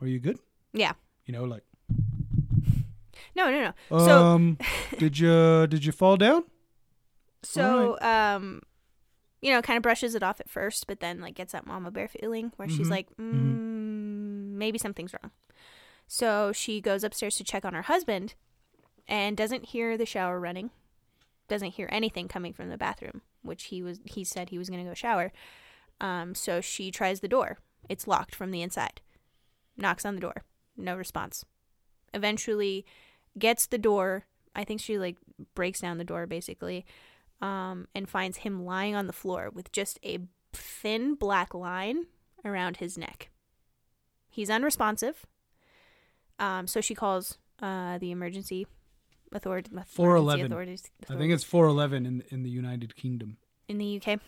are you good? Yeah. You know, like, No, no, no. So um, did you, did you fall down? (laughs) so um, you know, kind of brushes it off at first, but then like gets that mama bear feeling where she's Mhm. like, mm, maybe something's wrong. So she goes upstairs to check on her husband, and doesn't hear the shower running, doesn't hear anything coming from the bathroom, which he was he said he was going to go shower. Um, so she tries the door. It's locked from the inside. Knocks on the door. No response. Eventually gets the door. I think she like breaks down the door basically. Um, and finds him lying on the floor with just a thin black line around his neck. He's unresponsive. Um, so she calls uh, the emergency authority. 411. Authorities, I think it's 411 in, in the United Kingdom. in the UK.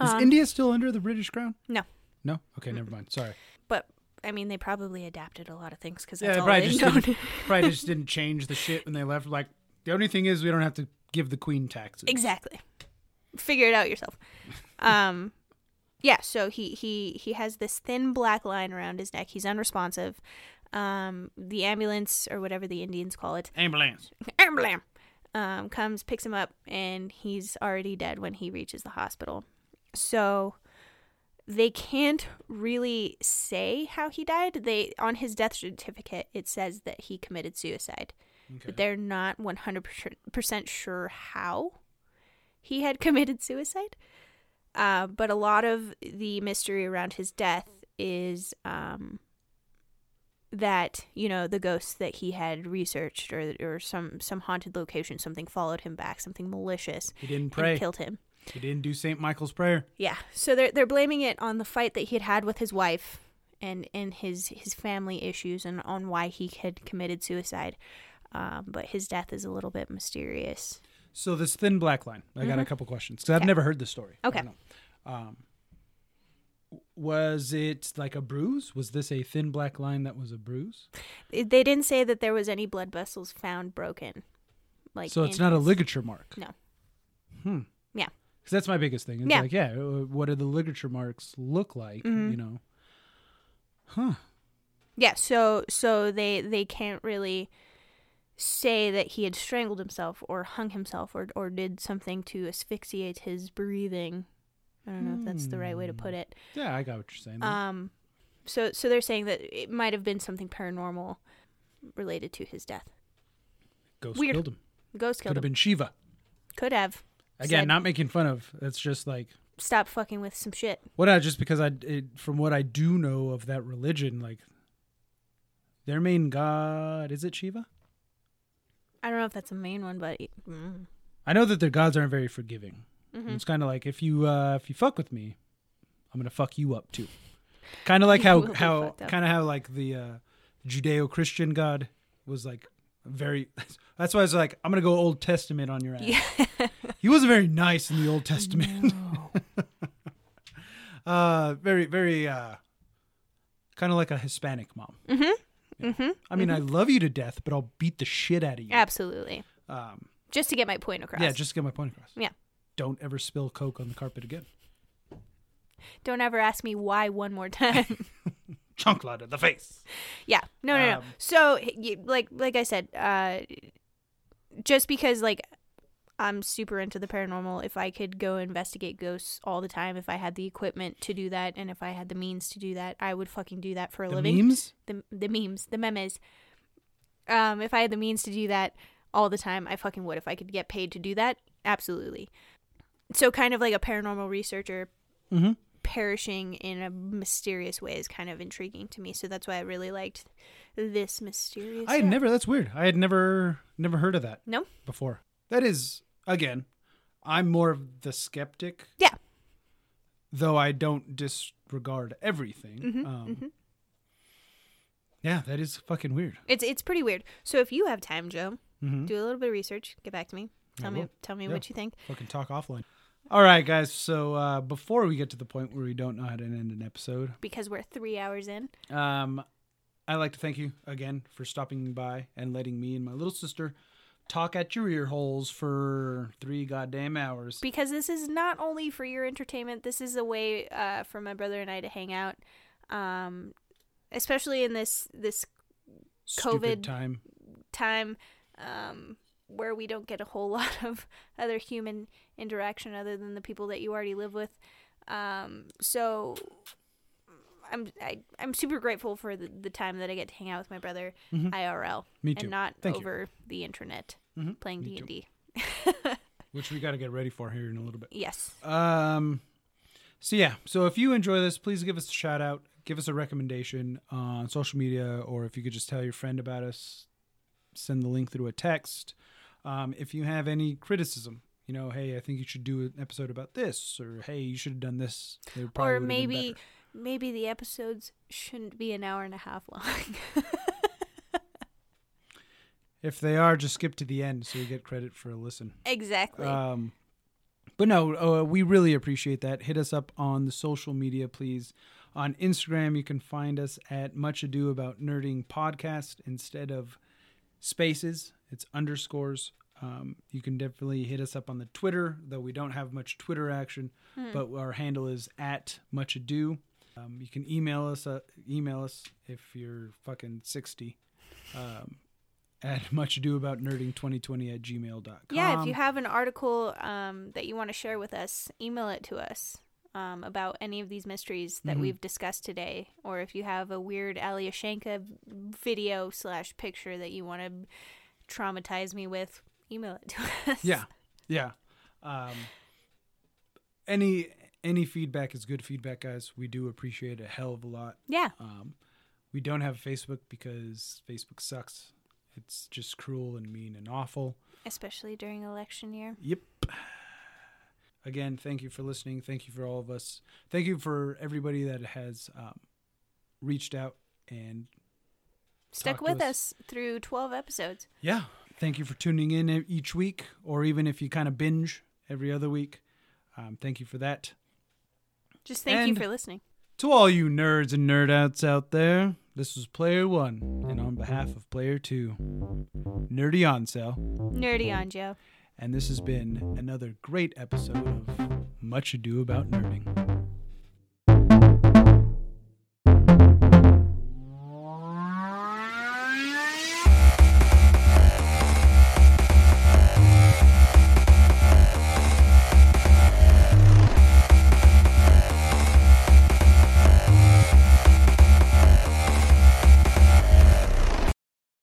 Is Um, India still under the British crown? No. No? Okay, never mind. Sorry. But I mean, they probably adapted a lot of things because Yeah, probably just. (laughs) Probably just didn't change the shit when they left. Like, the only thing is we don't have to give the queen taxes. exactly. Figure it out yourself. (laughs) Um, yeah. So he he he has this thin black line around his neck. He's unresponsive. Um, the ambulance or whatever the Indians call it, Ambulance. (laughs) ambulance, um, comes picks him up, and he's already dead when he reaches the hospital. So they can't really say how he died. They on his death certificate it says that he committed suicide. Okay. but they're not 100% sure how he had (laughs) committed suicide. Uh, but a lot of the mystery around his death is um, that you know the ghosts that he had researched, or or some some haunted location, something followed him back, something malicious, He didn't and pray. killed him. He didn't do St. Michael's prayer. Yeah, so they're they're blaming it on the fight that he had had with his wife, and and his his family issues, and on why he had committed suicide. Um, but his death is a little bit mysterious. So this thin black line. I got a Mhm. couple questions because I've never heard this story. Okay. Um, was it like a bruise? Was this a thin black line that was a bruise? They didn't say that there was any blood vessels found broken. Like so it's not a ligature mark. No. Hmm. Because that's my biggest thing. It's Yeah. like, yeah, uh, what do the ligature marks look like? Mhm. You know. Huh. Yeah, so so they they can't really say that he had strangled himself or hung himself or or did something to asphyxiate his breathing. I don't know if that's the right way to Hmm. put it. Yeah, I got what you're saying. Um, so so they're saying that it might have been something paranormal related to his death. Ghost weird. killed him. Ghost killed him. Could have been Shiva. Could have. Again, Said- not making fun of. That's just like Stop fucking with some shit. what I just because I it, from what I do know of that religion, like their main god is it Shiva? I don't know if that's a main one, but mm, I know that their gods aren't very forgiving. mhm. It's kind of like if you uh, if you fuck with me, I'm gonna fuck you up too. Kind of like (laughs) how how kind of how like the uh, Judeo-Christian God was like very. (laughs) That's why I was like, I'm gonna go Old Testament on your ass. yeah. (laughs) He wasn't very nice in the Old Testament. No. (laughs) uh, very very uh, kind of like a Hispanic mom. Mm-hmm. Mm-hmm. I mean, I love you to death, but I'll beat the shit out of you. Absolutely. Um, Just to get my point across. yeah, just to get my point across. Yeah. Don't ever spill Coke on the carpet again. Don't ever ask me why one more time. Chancla to the face. yeah. No, no, no. Um, So, like, like I said, uh, just because like I'm super into the paranormal, if I could go investigate ghosts all the time, if I had the equipment to do that, and if I had the means to do that, I would fucking do that for a The living. memes? the the memes, the memes. Um, if I had the means to do that all the time, I fucking would. If I could get paid to do that, absolutely. So, kind of like a paranormal researcher Mm-hmm. Perishing in a mysterious way is kind of intriguing to me. So that's why I really liked this mysterious. I had never. That's weird. I had never never heard of that. No? before. That is again. I'm more of the skeptic. Yeah. Though I don't disregard everything. Mhm, um, mhm. Yeah, that is fucking weird. It's it's pretty weird. So if you have time, Joe, Mm-hmm. do a little bit of research. Get back to me. Tell I me will. tell me Yeah. what you think. Fucking talk offline. All right, guys. So uh, before we get to the point where we don't know how to end an episode, Because we're three hours in. um, I'd like to thank you again for stopping by and letting me and my little sister talk at your ear holes for three goddamn hours. Because this is not only for your entertainment, this is a way uh, for my brother and I to hang out. Um, especially in this this Stupid COVID. time. time um, where we don't get a whole (laughs) lot of other human interaction other than the people that you already live with. Um, so I'm I, I'm super grateful for the, the time that I get to hang out with my brother Mhm. IRL Me too. and not Thank you. over the internet Mhm. playing D and D. (laughs) Which we got to get ready for here in a little bit. Yes, Um, so yeah, so if you enjoy this, please give us a shout out, give us a recommendation on social media, or if you could just tell your friend about us, send the link through a text. Um, if you have any criticism, you know, hey, I think you should do an episode about this, or hey, you should have done this. Probably or maybe maybe the episodes shouldn't be an hour and a half long. (laughs) if they are, just skip to the end so you get credit for a listen. exactly. Um, but no, uh, we really appreciate that. Hit us up on the social media, please. On Instagram, you can find us at Much Ado About Nerding Podcast instead of spaces. It's underscores. Um, you can definitely hit us up on the Twitter, though we don't have much Twitter action. But our handle is at Much Ado. Um, you can email us. Uh, email us if you're fucking sixty. Um, at much ado about nerding 2020 at gmail.com. Yeah, if you have an article um, that you want to share with us, email it to us um, about any of these mysteries that Mhm. we've discussed today. Or if you have a weird Alyoshenka video slash picture that you want to traumatize me with, email it to (laughs) us. Yeah, yeah. Um, any any feedback is good feedback, guys. We do appreciate a hell of a lot. Yeah. Um, we don't have Facebook because Facebook sucks. It's just cruel and mean and awful. Especially during election year. Yep. Again, thank you for listening. Thank you for all of us. Thank you for everybody that has um, reached out and Stuck with us. us through 12 episodes. Yeah. Thank you for tuning in each week, or even if you kind of binge every other week. Um, thank you for that. Just thank And- you for listening. To all you nerds and nerdouts out there, this was Player One, and on behalf of Player Two, Nerdy on sale, Nerdy on Joe. and this has been another great episode of Much Ado About Nerding.